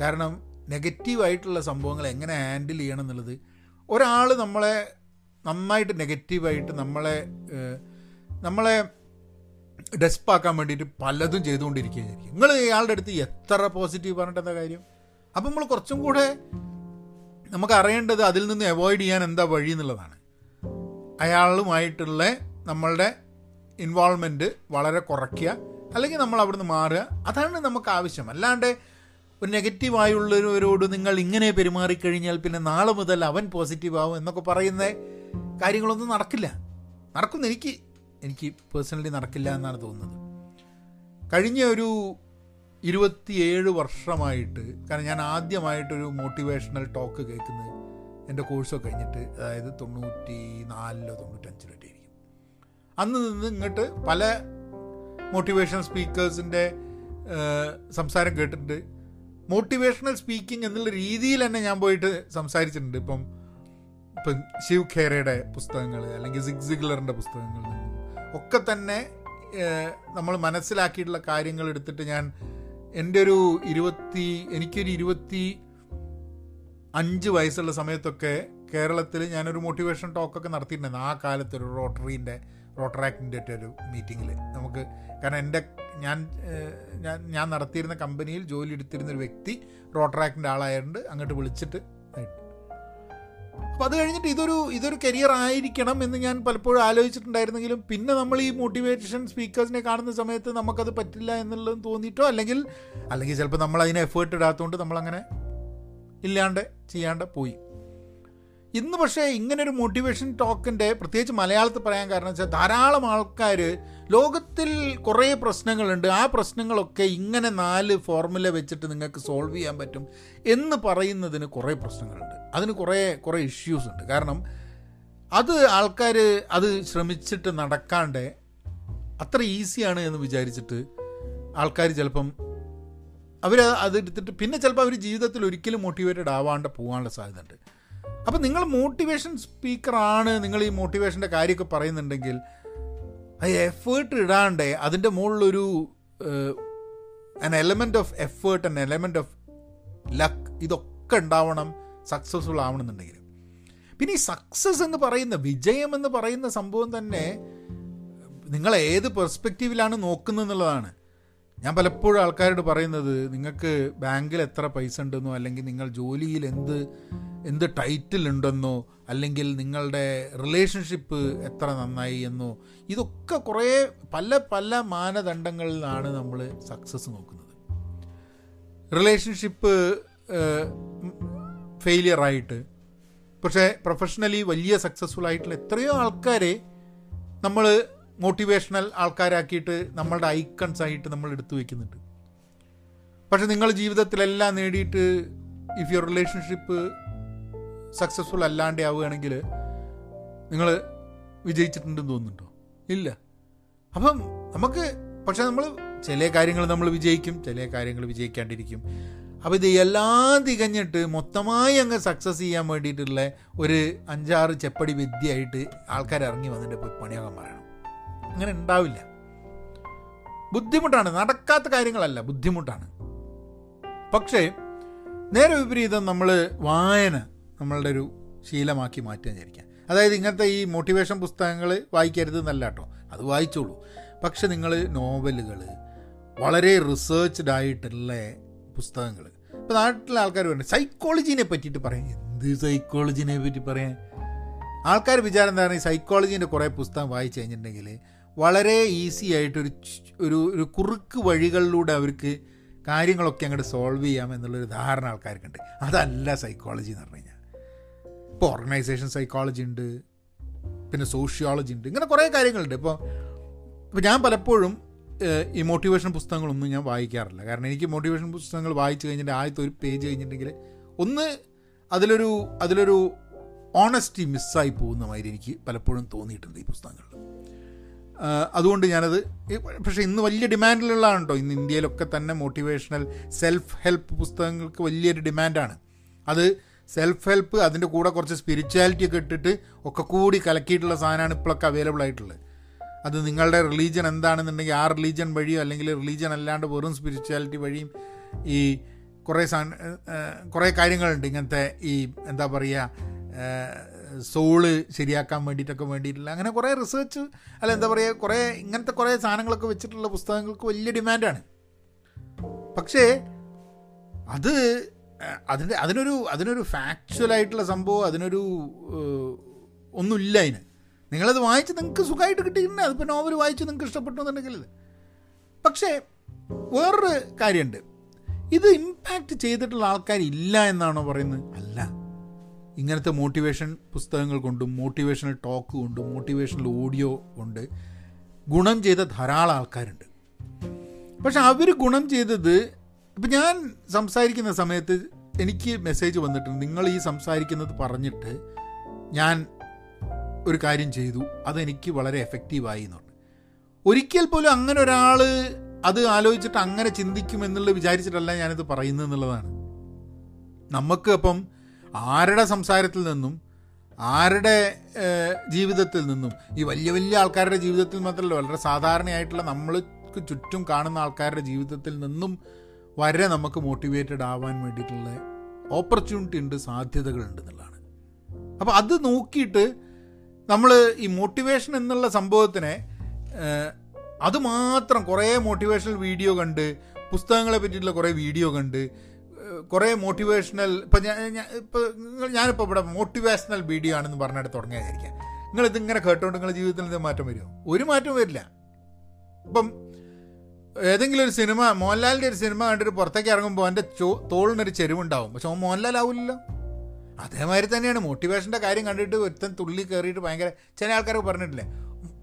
കാരണം നെഗറ്റീവായിട്ടുള്ള സംഭവങ്ങൾ എങ്ങനെ ഹാൻഡിൽ ചെയ്യണം എന്നുള്ളത് ഒരാൾ നമ്മളെ നന്നായിട്ട് നെഗറ്റീവായിട്ട് നമ്മളെ നമ്മളെ ഡെസ്പാക്കാൻ വേണ്ടിയിട്ട് പലതും ചെയ്തുകൊണ്ടിരിക്കുകയായിരിക്കും. നിങ്ങൾ ഇയാളുടെ അടുത്ത് എത്ര പോസിറ്റീവ് പറഞ്ഞിട്ട് എന്താ കാര്യം? അപ്പം നമ്മൾ കുറച്ചും കൂടെ നമുക്ക് അറിയേണ്ടത് അതിൽ നിന്ന് അവോയ്ഡ് ചെയ്യാൻ എന്താ വഴി എന്നുള്ളതാണ്. അയാളുമായിട്ടുള്ള നമ്മളുടെ ഇൻവോൾവ്മെന്റ് വളരെ കുറയ്ക്കുക അല്ലെങ്കിൽ നമ്മൾ അവിടുന്ന് മാറുക. അതാണ് നമുക്ക് ആവശ്യം. അല്ലാണ്ട് ഒരു നെഗറ്റീവായുള്ളവരോട് നിങ്ങൾ ഇങ്ങനെ പെരുമാറിക്കഴിഞ്ഞാൽ പിന്നെ നാളെ മുതൽ അവൻ പോസിറ്റീവ് ആവും എന്നൊക്കെ പറയുന്ന കാര്യങ്ങളൊന്നും നടക്കില്ല. നടക്കുന്ന എനിക്ക് എനിക്ക് പേഴ്സണലി നടക്കില്ല എന്നാണ് തോന്നുന്നത്. കഴിഞ്ഞ ഒരു ഇരുപത്തിയേഴ് വർഷമായിട്ട് കാരണം ഞാൻ ആദ്യമായിട്ടൊരു മോട്ടിവേഷണൽ ടോക്ക് കേൾക്കുന്നത് എന്റെ കോഴ്സൊക്കെ കഴിഞ്ഞിട്ട് അതായത് തൊണ്ണൂറ്റി നാലിലോ തൊണ്ണൂറ്റഞ്ചിലോ ആയിരിക്കും. അന്ന് നിന്ന് ഇങ്ങോട്ട് പല മോട്ടിവേഷണൽ സ്പീക്കേഴ്സിന്റെ സംസാരം കേട്ടിട്ടുണ്ട്. മോട്ടിവേഷണൽ സ്പീക്കിംഗ് എന്നുള്ള രീതിയിൽ തന്നെ ഞാൻ പോയിട്ട് സംസാരിച്ചിട്ടുണ്ട്. ഇപ്പം ഇപ്പം ശിവ് ഖേരയുടെ പുസ്തകങ്ങൾ അല്ലെങ്കിൽ സിഗ് സിഗ്ലറിന്റെ പുസ്തകങ്ങളിൽ ഒക്കെ തന്നെ നമ്മൾ മനസ്സിലാക്കിയിട്ടുള്ള കാര്യങ്ങൾ എടുത്തിട്ട് ഞാൻ എന്റെ ഒരു ഇരുപത്തി എനിക്കൊരു ഇരുപത്തി അഞ്ച് വയസ്സുള്ള സമയത്തൊക്കെ കേരളത്തിൽ ഞാനൊരു മോട്ടിവേഷൻ ടോക്കൊക്കെ നടത്തിയിട്ടുണ്ടായിരുന്നു. ആ കാലത്ത് ഒരു റോട്ടറീന്റെ റോട്ടറാക്ടിന്റെ ഒരു മീറ്റിങ്ങിൽ നമുക്ക് കാരണം എന്റെ ഞാൻ ഞാൻ ഞാൻ നടത്തിയിരുന്ന കമ്പനിയിൽ ജോലി എടുത്തിരുന്ന ഒരു വ്യക്തി റോട്ടറാക്ടിന്റെ ആളായതുകൊണ്ട് അങ്ങോട്ട് വിളിച്ചിട്ട് അപ്പോൾ അത് കഴിഞ്ഞിട്ട് ഇതൊരു ഇതൊരു കരിയർ ആയിരിക്കണം എന്ന് ഞാൻ പലപ്പോഴും ആലോചിച്ചിട്ടുണ്ടായിരുന്നെങ്കിലും പിന്നെ നമ്മൾ ഈ മോട്ടിവേഷൻ സ്പീക്കേഴ്സിനെ കാണുന്ന സമയത്ത് നമുക്കത് പറ്റില്ല എന്നുള്ളത് തോന്നിയിട്ടോ? അല്ലെങ്കിൽ അല്ലെങ്കിൽ ചിലപ്പോൾ നമ്മൾ അതിനെ എഫേർട്ട് ഇടാത്തതുകൊണ്ട് നമ്മളങ്ങനെ ഇല്ലാണ്ട് ചെയ്യാണ്ട് പോയി. ഇന്ന് പക്ഷേ ഇങ്ങനൊരു മോട്ടിവേഷൻ ടോക്കിന്റെ പ്രത്യേകിച്ച് മലയാളത്തിൽ പറയാൻ കാരണം വെച്ചാൽ ധാരാളം ആൾക്കാർ ലോകത്തിൽ കുറേ പ്രശ്നങ്ങളുണ്ട്. ആ പ്രശ്നങ്ങളൊക്കെ ഇങ്ങനെ നാല് ഫോർമുല വെച്ചിട്ട് നിങ്ങൾക്ക് സോൾവ് ചെയ്യാൻ പറ്റും എന്ന് പറയുന്നതിന് കുറേ പ്രശ്നങ്ങളുണ്ട്. അതിന് കുറേ കുറേ ഇഷ്യൂസ് ഉണ്ട്. കാരണം അത് ആൾക്കാർ അത് ശ്രമിച്ചിട്ട് നടക്കാണ്ട് അത്ര ഈസിയാണ് എന്ന് വിചാരിച്ചിട്ട് ആൾക്കാർ ചിലപ്പം അവർ അതെടുത്തിട്ട് പിന്നെ ചിലപ്പോൾ അവർ ജീവിതത്തിൽ ഒരിക്കലും മോട്ടിവേറ്റഡ് ആവാണ്ട് പോകാനുള്ള സാധ്യതയുണ്ട്. അപ്പം നിങ്ങൾ മോട്ടിവേഷൻ സ്പീക്കറാണ് നിങ്ങൾ ഈ മോട്ടിവേഷന്റെ കാര്യമൊക്കെ പറയുന്നുണ്ടെങ്കിൽ അത് എഫേർട്ട് ഇടാണ്ട് അതിന്റെ മുകളിലൊരു an element of effort an element of luck ഇതൊക്കെ ഉണ്ടാവണം സക്സസ്ഫുൾ ആവണമെന്നുണ്ടെങ്കിൽ. പിന്നെ ഈ സക്സസ് എന്ന് പറയുന്ന വിജയം എന്ന് പറയുന്ന സംഭവം തന്നെ നിങ്ങൾ ഏത് പെർസ്പെക്റ്റീവിലാണ് നോക്കുന്നത് എന്നുള്ളതാണ് ഞാൻ പലപ്പോഴും ആൾക്കാരോട് പറയുന്നത് നിങ്ങൾക്ക് ബാങ്കിൽ എത്ര പൈസ ഉണ്ടെന്നോ അല്ലെങ്കിൽ നിങ്ങൾ ജോലിയിൽ എന്ത് എന്ത് ടൈറ്റിൽ ഉണ്ടെന്നോ അല്ലെങ്കിൽ നിങ്ങളുടെ റിലേഷൻഷിപ്പ് എത്ര നന്നായി എന്നോ ഇതൊക്കെ കുറേ പല പല മാനദണ്ഡങ്ങളിൽ നിന്നാണ് നമ്മൾ സക്സസ് നോക്കുന്നത്. റിലേഷൻഷിപ്പ് ഫെയിലിയറായിട്ട് പക്ഷേ പ്രൊഫഷണലി വലിയ സക്സസ്ഫുൾ ആയിട്ടുള്ള എത്രയോ ആൾക്കാരെ നമ്മൾ മോട്ടിവേഷണൽ ആൾക്കാരാക്കിയിട്ട് നമ്മളുടെ ഐക്കൺസ് ആയിട്ട് നമ്മൾ എടുത്തു വയ്ക്കുന്നുണ്ട് പക്ഷെ നിങ്ങൾ ജീവിതത്തിലെല്ലാം നേടിയിട്ട് ഇഫ് യുവർ റിലേഷൻഷിപ്പ് സക്സസ്ഫുൾ അല്ലാണ്ട് ആവുകയാണെങ്കിൽ നിങ്ങൾ വിജയിച്ചിട്ടുണ്ടെന്ന് തോന്നുന്നുണ്ടോ? ഇല്ല. അപ്പം നമുക്ക് പക്ഷെ നമ്മൾ ചില കാര്യങ്ങൾ നമ്മൾ വിജയിക്കും ചില കാര്യങ്ങൾ വിജയിക്കാണ്ടിരിക്കും. അപ്പോൾ ഇത് എല്ലാം തികഞ്ഞിട്ട് മൊത്തമായി അങ്ങ് സക്സസ് ചെയ്യാൻ വേണ്ടിയിട്ടുള്ള ഒരു അഞ്ചാറ് ചെപ്പടി വിദ്യയായിട്ട് ആൾക്കാർ ഇറങ്ങി വന്നിട്ട് പോയി പണിയാകാൻ പറയണം. അങ്ങനെ ഉണ്ടാവില്ല. ബുദ്ധിമുട്ടാണ്. നടക്കാത്ത കാര്യങ്ങളല്ല ബുദ്ധിമുട്ടാണ്. പക്ഷേ നേരെ വിപരീതം നമ്മൾ വായന നമ്മളുടെ ഒരു ശീലമാക്കി മാറ്റുക വിചാരിക്കാം അതായത് ഇങ്ങനത്തെ ഈ മോട്ടിവേഷൻ പുസ്തകങ്ങൾ വായിക്കരുത് എന്നല്ല കേട്ടോ അത് വായിച്ചോളൂ. പക്ഷെ നിങ്ങൾ നോവലുകൾ വളരെ റിസേർച്ച്ഡ് ആയിട്ടുള്ള പുസ്തകങ്ങൾ ഇപ്പോൾ നാട്ടിലെ ആൾക്കാർ പറയുന്നത് സൈക്കോളജിനെ പറ്റിയിട്ട് പറയാം. എന്ത് സൈക്കോളജിനെ പറ്റി പറയാൻ? ആൾക്കാർ വിചാരം എന്താണ് സൈക്കോളജീന്റെ കുറേ പുസ്തകം വായിച്ചു കഴിഞ്ഞിട്ടുണ്ടെങ്കിൽ വളരെ ഈസി ആയിട്ടൊരു ഒരു ഒരു കുറുക്ക് വഴികളിലൂടെ അവർക്ക് കാര്യങ്ങളൊക്കെ അങ്ങോട്ട് സോൾവ് ചെയ്യാം എന്നുള്ളൊരു ധാരണ ആൾക്കാർക്കുണ്ട്. അതല്ല സൈക്കോളജി എന്ന് പറഞ്ഞു കഴിഞ്ഞാൽ. ഇപ്പോൾ ഓർഗനൈസേഷൻ സൈക്കോളജി ഉണ്ട് പിന്നെ സോഷ്യോളജി ഉണ്ട് ഇങ്ങനെ കുറേ കാര്യങ്ങളുണ്ട്. ഇപ്പോൾ ഇപ്പോൾ ഞാൻ പലപ്പോഴും ഈ മോട്ടിവേഷൻ പുസ്തകങ്ങളൊന്നും ഞാൻ വായിക്കാറില്ല. കാരണം എനിക്ക് മോട്ടിവേഷൻ പുസ്തകങ്ങൾ വായിച്ചു കഴിഞ്ഞിട്ട് ആദ്യത്തെ ഒരു പേജ് കഴിഞ്ഞിട്ടുണ്ടെങ്കിൽ ഒന്ന് അതിലൊരു അതിലൊരു ഓണസ്റ്റി മിസ്സായി പോകുന്ന മാതിരി എനിക്ക് പലപ്പോഴും തോന്നിയിട്ടുണ്ട് ഈ പുസ്തകങ്ങളിൽ. അതുകൊണ്ട് ഞാനത് പക്ഷേ ഇന്ന് വലിയ ഡിമാൻഡിലുള്ളതാണ് കേട്ടോ ഇന്ന് ഇന്ത്യയിലൊക്കെ തന്നെ മോട്ടിവേഷണൽ സെൽഫ് ഹെൽപ്പ് പുസ്തകങ്ങൾക്ക് വലിയൊരു ഡിമാൻഡാണ്. അത് സെൽഫ് ഹെൽപ്പ് അതിന്റെ കൂടെ കുറച്ച് സ്പിരിച്വാലിറ്റി ഒക്കെ ഇട്ടിട്ട് ഒക്കെ കൂടി കലക്കിയിട്ടുള്ള സാധനമാണ് ഇപ്പോഴൊക്കെ അവൈലബിൾ ആയിട്ടുള്ളത് അത് നിങ്ങളുടെ റിലീജിയൻ എന്താണെന്നുണ്ടെങ്കിൽ ആ റിലീജിയൻ വഴിയോ അല്ലെങ്കിൽ റിലീജിയൻ അല്ലാണ്ട് വെറും സ്പിരിച്വാലിറ്റി വഴിയും ഈ കുറേ സാ കുറേ കാര്യങ്ങളുണ്ട്. ഇങ്ങനത്തെ ഈ എന്താ പറയുക സോൾ ശരിയാക്കാൻ വേണ്ടിയിട്ടൊക്കെ വേണ്ടിയിട്ടുള്ള അങ്ങനെ കുറേ റിസേർച്ച് അല്ല എന്താ പറയുക കുറേ ഇങ്ങനത്തെ കുറേ സാധനങ്ങളൊക്കെ വെച്ചിട്ടുള്ള പുസ്തകങ്ങൾക്ക് വലിയ ഡിമാൻഡാണ് പക്ഷേ അത് അതിന്റെ അതിനൊരു അതിനൊരു ഫാക്ച്വലായിട്ടുള്ള സംഭവം അതിനൊരു ഒന്നുമില്ല അതിന്. നിങ്ങളത് വായിച്ച് നിങ്ങൾക്ക് സുഖമായിട്ട് കിട്ടിയിട്ടുണ്ട്. അതിപ്പോൾ നോവൽ വായിച്ച് നിങ്ങൾക്ക് ഇഷ്ടപ്പെട്ടു എന്നുണ്ടെങ്കിൽ. പക്ഷേ വേറൊരു കാര്യമുണ്ട്. ഇത് ഇമ്പാക്റ്റ് ചെയ്തിട്ടുള്ള ആൾക്കാർ ഇല്ല എന്നാണോ പറയുന്നത്? അല്ല. ഇങ്ങനത്തെ മോട്ടിവേഷൻ പുസ്തകങ്ങൾ കൊണ്ടും മോട്ടിവേഷണൽ ടോക്ക് കൊണ്ടും മോട്ടിവേഷണൽ ഓഡിയോ കൊണ്ട് ഗുണം ചെയ്ത ധാരാളം ആൾക്കാരുണ്ട്. പക്ഷെ അവർ ഗുണം ചെയ്തത് ഇപ്പം ഞാൻ സംസാരിക്കുന്ന സമയത്ത് എനിക്ക് മെസ്സേജ് വന്നിട്ടുണ്ട്. നിങ്ങൾ ഈ സംസാരിക്കുന്നത് പറഞ്ഞിട്ട് ഞാൻ ഒരു കാര്യം ചെയ്തു. അതെനിക്ക് വളരെ എഫക്റ്റീവായി എന്നുണ്ട് ഒരിക്കൽ പോലും അങ്ങനെ ഒരാൾ അത് ആലോചിച്ചിട്ട് അങ്ങനെ ചിന്തിക്കുമെന്നുള്ള വിചാരിച്ചിട്ടല്ല ഞാനിത് പറയുന്നത് എന്നുള്ളതാണ്. നമുക്ക് അപ്പം ആരുടെ സംസാരത്തിൽ നിന്നും ആരുടെ ജീവിതത്തിൽ നിന്നും ഈ വലിയ വലിയ ആൾക്കാരുടെ ജീവിതത്തിൽ മാത്രമല്ല വളരെ സാധാരണയായിട്ടുള്ള നമ്മൾക്ക് ചുറ്റും കാണുന്ന ആൾക്കാരുടെ ജീവിതത്തിൽ നിന്നും വരെ നമുക്ക് മോട്ടിവേറ്റഡ് ആവാൻ വേണ്ടിയിട്ടുള്ള ഓപ്പർച്യൂണിറ്റി ഉണ്ട് സാധ്യതകളുണ്ട് എന്നുള്ളതാണ്. അപ്പോൾ അത് നോക്കിയിട്ട് നമ്മൾ ഈ മോട്ടിവേഷൻ എന്നുള്ള സംഭവത്തിനെ അതുമാത്രം കുറേ മോട്ടിവേഷണൽ വീഡിയോ കണ്ട് പുസ്തകങ്ങളെ പറ്റിയിട്ടുള്ള കുറേ വീഡിയോ കണ്ട് കുറേ മോട്ടിവേഷണൽ ഇപ്പം ഞാൻ ഇപ്പോൾ ഞാനിപ്പോൾ ഇവിടെ മോട്ടിവേഷണൽ വീഡിയോ ആണെന്ന് പറഞ്ഞിട്ട് തുടങ്ങിയായിരിക്കാം നിങ്ങൾ ഇതിങ്ങനെ കേട്ടോണ്ട് നിങ്ങളുടെ ജീവിതത്തിൽ എന്തെങ്കിലും മാറ്റം വരുമോ? ഒരു മാറ്റവും വരില്ല. ഇപ്പം ഏതെങ്കിലും ഒരു സിനിമ മോഹൻലാലിന്റെ ഒരു സിനിമ കണ്ടിട്ട് പുറത്തേക്ക് ഇറങ്ങുമ്പോൾ എന്റെ ചോ തോളിനൊരു ചെരുവുണ്ടാവും. പക്ഷെ അവൻ മോഹൻലാൽ ആവില്ലല്ലോ. അതേമാതിരി തന്നെയാണ് മോട്ടിവേഷന്റെ കാര്യം കണ്ടിട്ട് ഒരുത്തൻ തുള്ളി കയറിയിട്ട് ഭയങ്കര ചില ആൾക്കാർക്ക് പറഞ്ഞിട്ടില്ലേ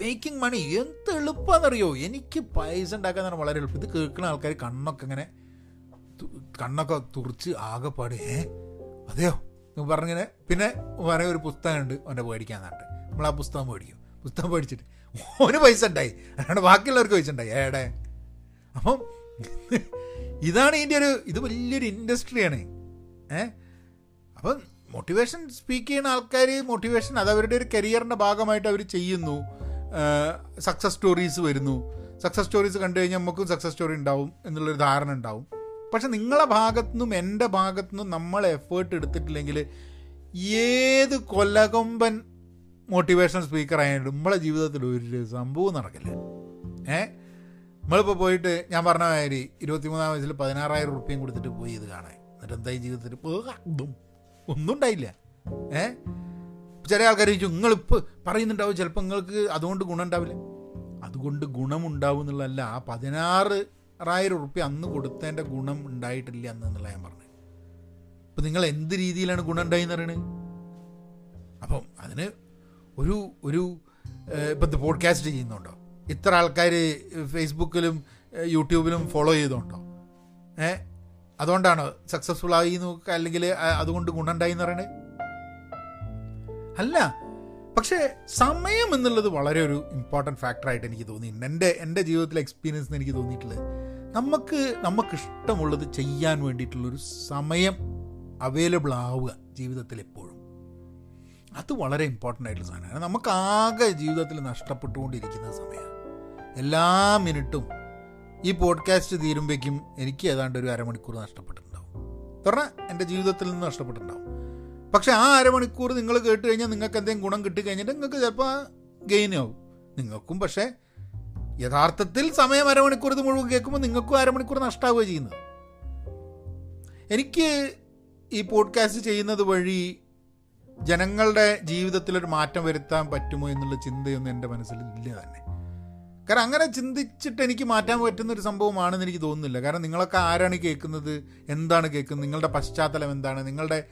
മേക്കിംഗ് മണി എന്ത് എളുപ്പമെന്നറിയോ എനിക്ക് പൈസ ഉണ്ടാക്കാൻ വളരെ എളുപ്പം. ഇത് കേൾക്കുന്ന ആൾക്കാർ കണ്ണൊക്കെ ഇങ്ങനെ കണ്ണൊക്കെ തുറച്ച് ആകെപ്പാട് ഏ? അതെയോ? പറഞ്ഞിങ്ങനെ പിന്നെ വേറെ ഒരു പുസ്തകമുണ്ട് അവന്റെ പേടിക്കാന്നുണ്ട് നമ്മൾ ആ പുസ്തകം മേടിക്കും. പുസ്തകം മേടിച്ചിട്ട് ഓന് പൈസ ഉണ്ടായി. അതാണ് ബാക്കിയുള്ളവർക്ക് പൈസ ഉണ്ടായി. ഏടെ അപ്പം ഇതാണ് ഇതിന്റെ ഒരു ഇത് വലിയൊരു ഇൻഡസ്ട്രിയാണ്. ഏ? അപ്പം മോട്ടിവേഷൻ സ്പീക്ക് ചെയ്യുന്ന ആൾക്കാർ മോട്ടിവേഷൻ അത് അവരുടെ ഒരു കരിയറിന്റെ ഭാഗമായിട്ട് അവർ ചെയ്യുന്നു. സക്സസ് സ്റ്റോറീസ് വരുന്നു. സക്സസ് സ്റ്റോറീസ് കണ്ടു കഴിഞ്ഞാൽ നമുക്കും സക്സസ് സ്റ്റോറി ഉണ്ടാവും എന്നുള്ളൊരു ധാരണ ഉണ്ടാവും. പക്ഷെ നിങ്ങളെ ഭാഗത്തുനിന്നും എന്റെ ഭാഗത്തുനിന്നും നമ്മൾ എഫേർട്ട് എടുത്തിട്ടില്ലെങ്കിൽ ഏത് കൊല്ലകൊമ്പൻ മോട്ടിവേഷൻ സ്പീക്കർ ആയാലും നമ്മളെ ജീവിതത്തിൽ ഒരു സംഭവം നടക്കില്ല. ഏ? നമ്മളിപ്പോൾ പോയിട്ട് ഞാൻ പറഞ്ഞ മാതിരി ഇരുപത്തിമൂന്നാം വയസ്സിൽ പതിനാറായിരം റുപ്യം കൊടുത്തിട്ട് പോയി ഇത് കാണാൻ. എന്നിട്ട് എന്തായി ജീവിതത്തിൽ? ഒന്നും ഉണ്ടായില്ല. ഏ? ചില ആൾക്കാർ ചോദിച്ചു നിങ്ങളിപ്പോൾ പറയുന്നുണ്ടാവും ചിലപ്പോൾ നിങ്ങൾക്ക് അതുകൊണ്ട് ഗുണം ഉണ്ടാവില്ല. അതുകൊണ്ട് ഗുണമുണ്ടാവും എന്നുള്ളതല്ല ആ പതിനാറ് ആറായിരം റുപ്യ അന്ന് കൊടുത്തതിന്റെ ഗുണം ഉണ്ടായിട്ടില്ല അന്ന് എന്നുള്ള ഞാൻ പറഞ്ഞത്. അപ്പം നിങ്ങൾ എന്ത് രീതിയിലാണ് ഗുണം ഉണ്ടായിന്ന് പറയണത് അപ്പം അതിന് ഒരു ഒരു ഇപ്പം പോഡ്കാസ്റ്റ് ചെയ്യുന്നുണ്ടോ? ഇത്ര ആൾക്കാർ ഫേസ്ബുക്കിലും യൂട്യൂബിലും ഫോളോ ചെയ്തുകൊണ്ടോ? ഏ അതുകൊണ്ടാണോ സക്സസ്ഫുൾ ആയി നോക്കുക? അല്ലെങ്കിൽ അതുകൊണ്ട് ഗുണമുണ്ടായി എന്ന് പറയണേ? അല്ല പക്ഷേ സമയം എന്നുള്ളത് വളരെ ഒരു ഇമ്പോർട്ടന്റ് ഫാക്ടറായിട്ട് എനിക്ക് തോന്നിയിട്ടുണ്ട്. എന്റെ എന്റെ ജീവിതത്തിലെ എക്സ്പീരിയൻസ് എനിക്ക് തോന്നിയിട്ടുള്ളത്. നമുക്ക് നമുക്ക് ഇഷ്ടമുള്ളത് ചെയ്യാൻ വേണ്ടിയിട്ടുള്ളൊരു സമയം അവൈലബിൾ ആവുക ജീവിതത്തിൽ എപ്പോഴും അത് വളരെ ഇമ്പോർട്ടന്റ് ആയിട്ടുള്ള സാധനമാണ്. നമുക്ക് ആകെ ജീവിതത്തിൽ നഷ്ടപ്പെട്ടുകൊണ്ടിരിക്കുന്ന സമയമാണ്. എല്ലാ മിനിറ്റും ഈ പോഡ്കാസ്റ്റ് തീരുമ്പോഴേക്കും എനിക്ക് ഏതാണ്ട് ഒരു അരമണിക്കൂർ നഷ്ടപ്പെട്ടിട്ടുണ്ടാവും. പറഞ്ഞാൽ എന്റെ ജീവിതത്തിൽ നിന്ന് നഷ്ടപ്പെട്ടിട്ടുണ്ടാവും. പക്ഷേ ആ അരമണിക്കൂർ നിങ്ങൾ കേട്ട് കഴിഞ്ഞാൽ നിങ്ങൾക്ക് എന്തെങ്കിലും ഗുണം കിട്ടി നിങ്ങൾക്ക് ചിലപ്പോൾ ഗെയിൻ ആവും. നിങ്ങൾക്കും പക്ഷേ യഥാർത്ഥത്തിൽ സമയം അരമണിക്കൂർ ഇത് മുഴുവൻ കേൾക്കുമ്പോൾ നിങ്ങൾക്കും അരമണിക്കൂർ നഷ്ടമാവുകയാണ് ചെയ്യുന്നത്. എനിക്ക് ഈ പോഡ്കാസ്റ്റ് ചെയ്യുന്നത് വഴി ജനങ്ങളുടെ ജീവിതത്തിലൊരു മാറ്റം വരുത്താൻ പറ്റുമോ എന്നുള്ള ചിന്തയൊന്നും എന്റെ മനസ്സിൽ ഇല്ല തന്നെ. കാരണം അങ്ങനെ ചിന്തിച്ചിട്ട് എനിക്ക് മാറ്റാൻ പറ്റുന്ന ഒരു സംഭവമാണെന്ന് എനിക്ക് തോന്നുന്നില്ല. കാരണം നിങ്ങളൊക്കെ ആരാണ് കേൾക്കുന്നത്? എന്താണ് കേൾക്കുന്നത്? നിങ്ങളുടെ പശ്ചാത്തലം എന്താണ്? നിങ്ങളുടെ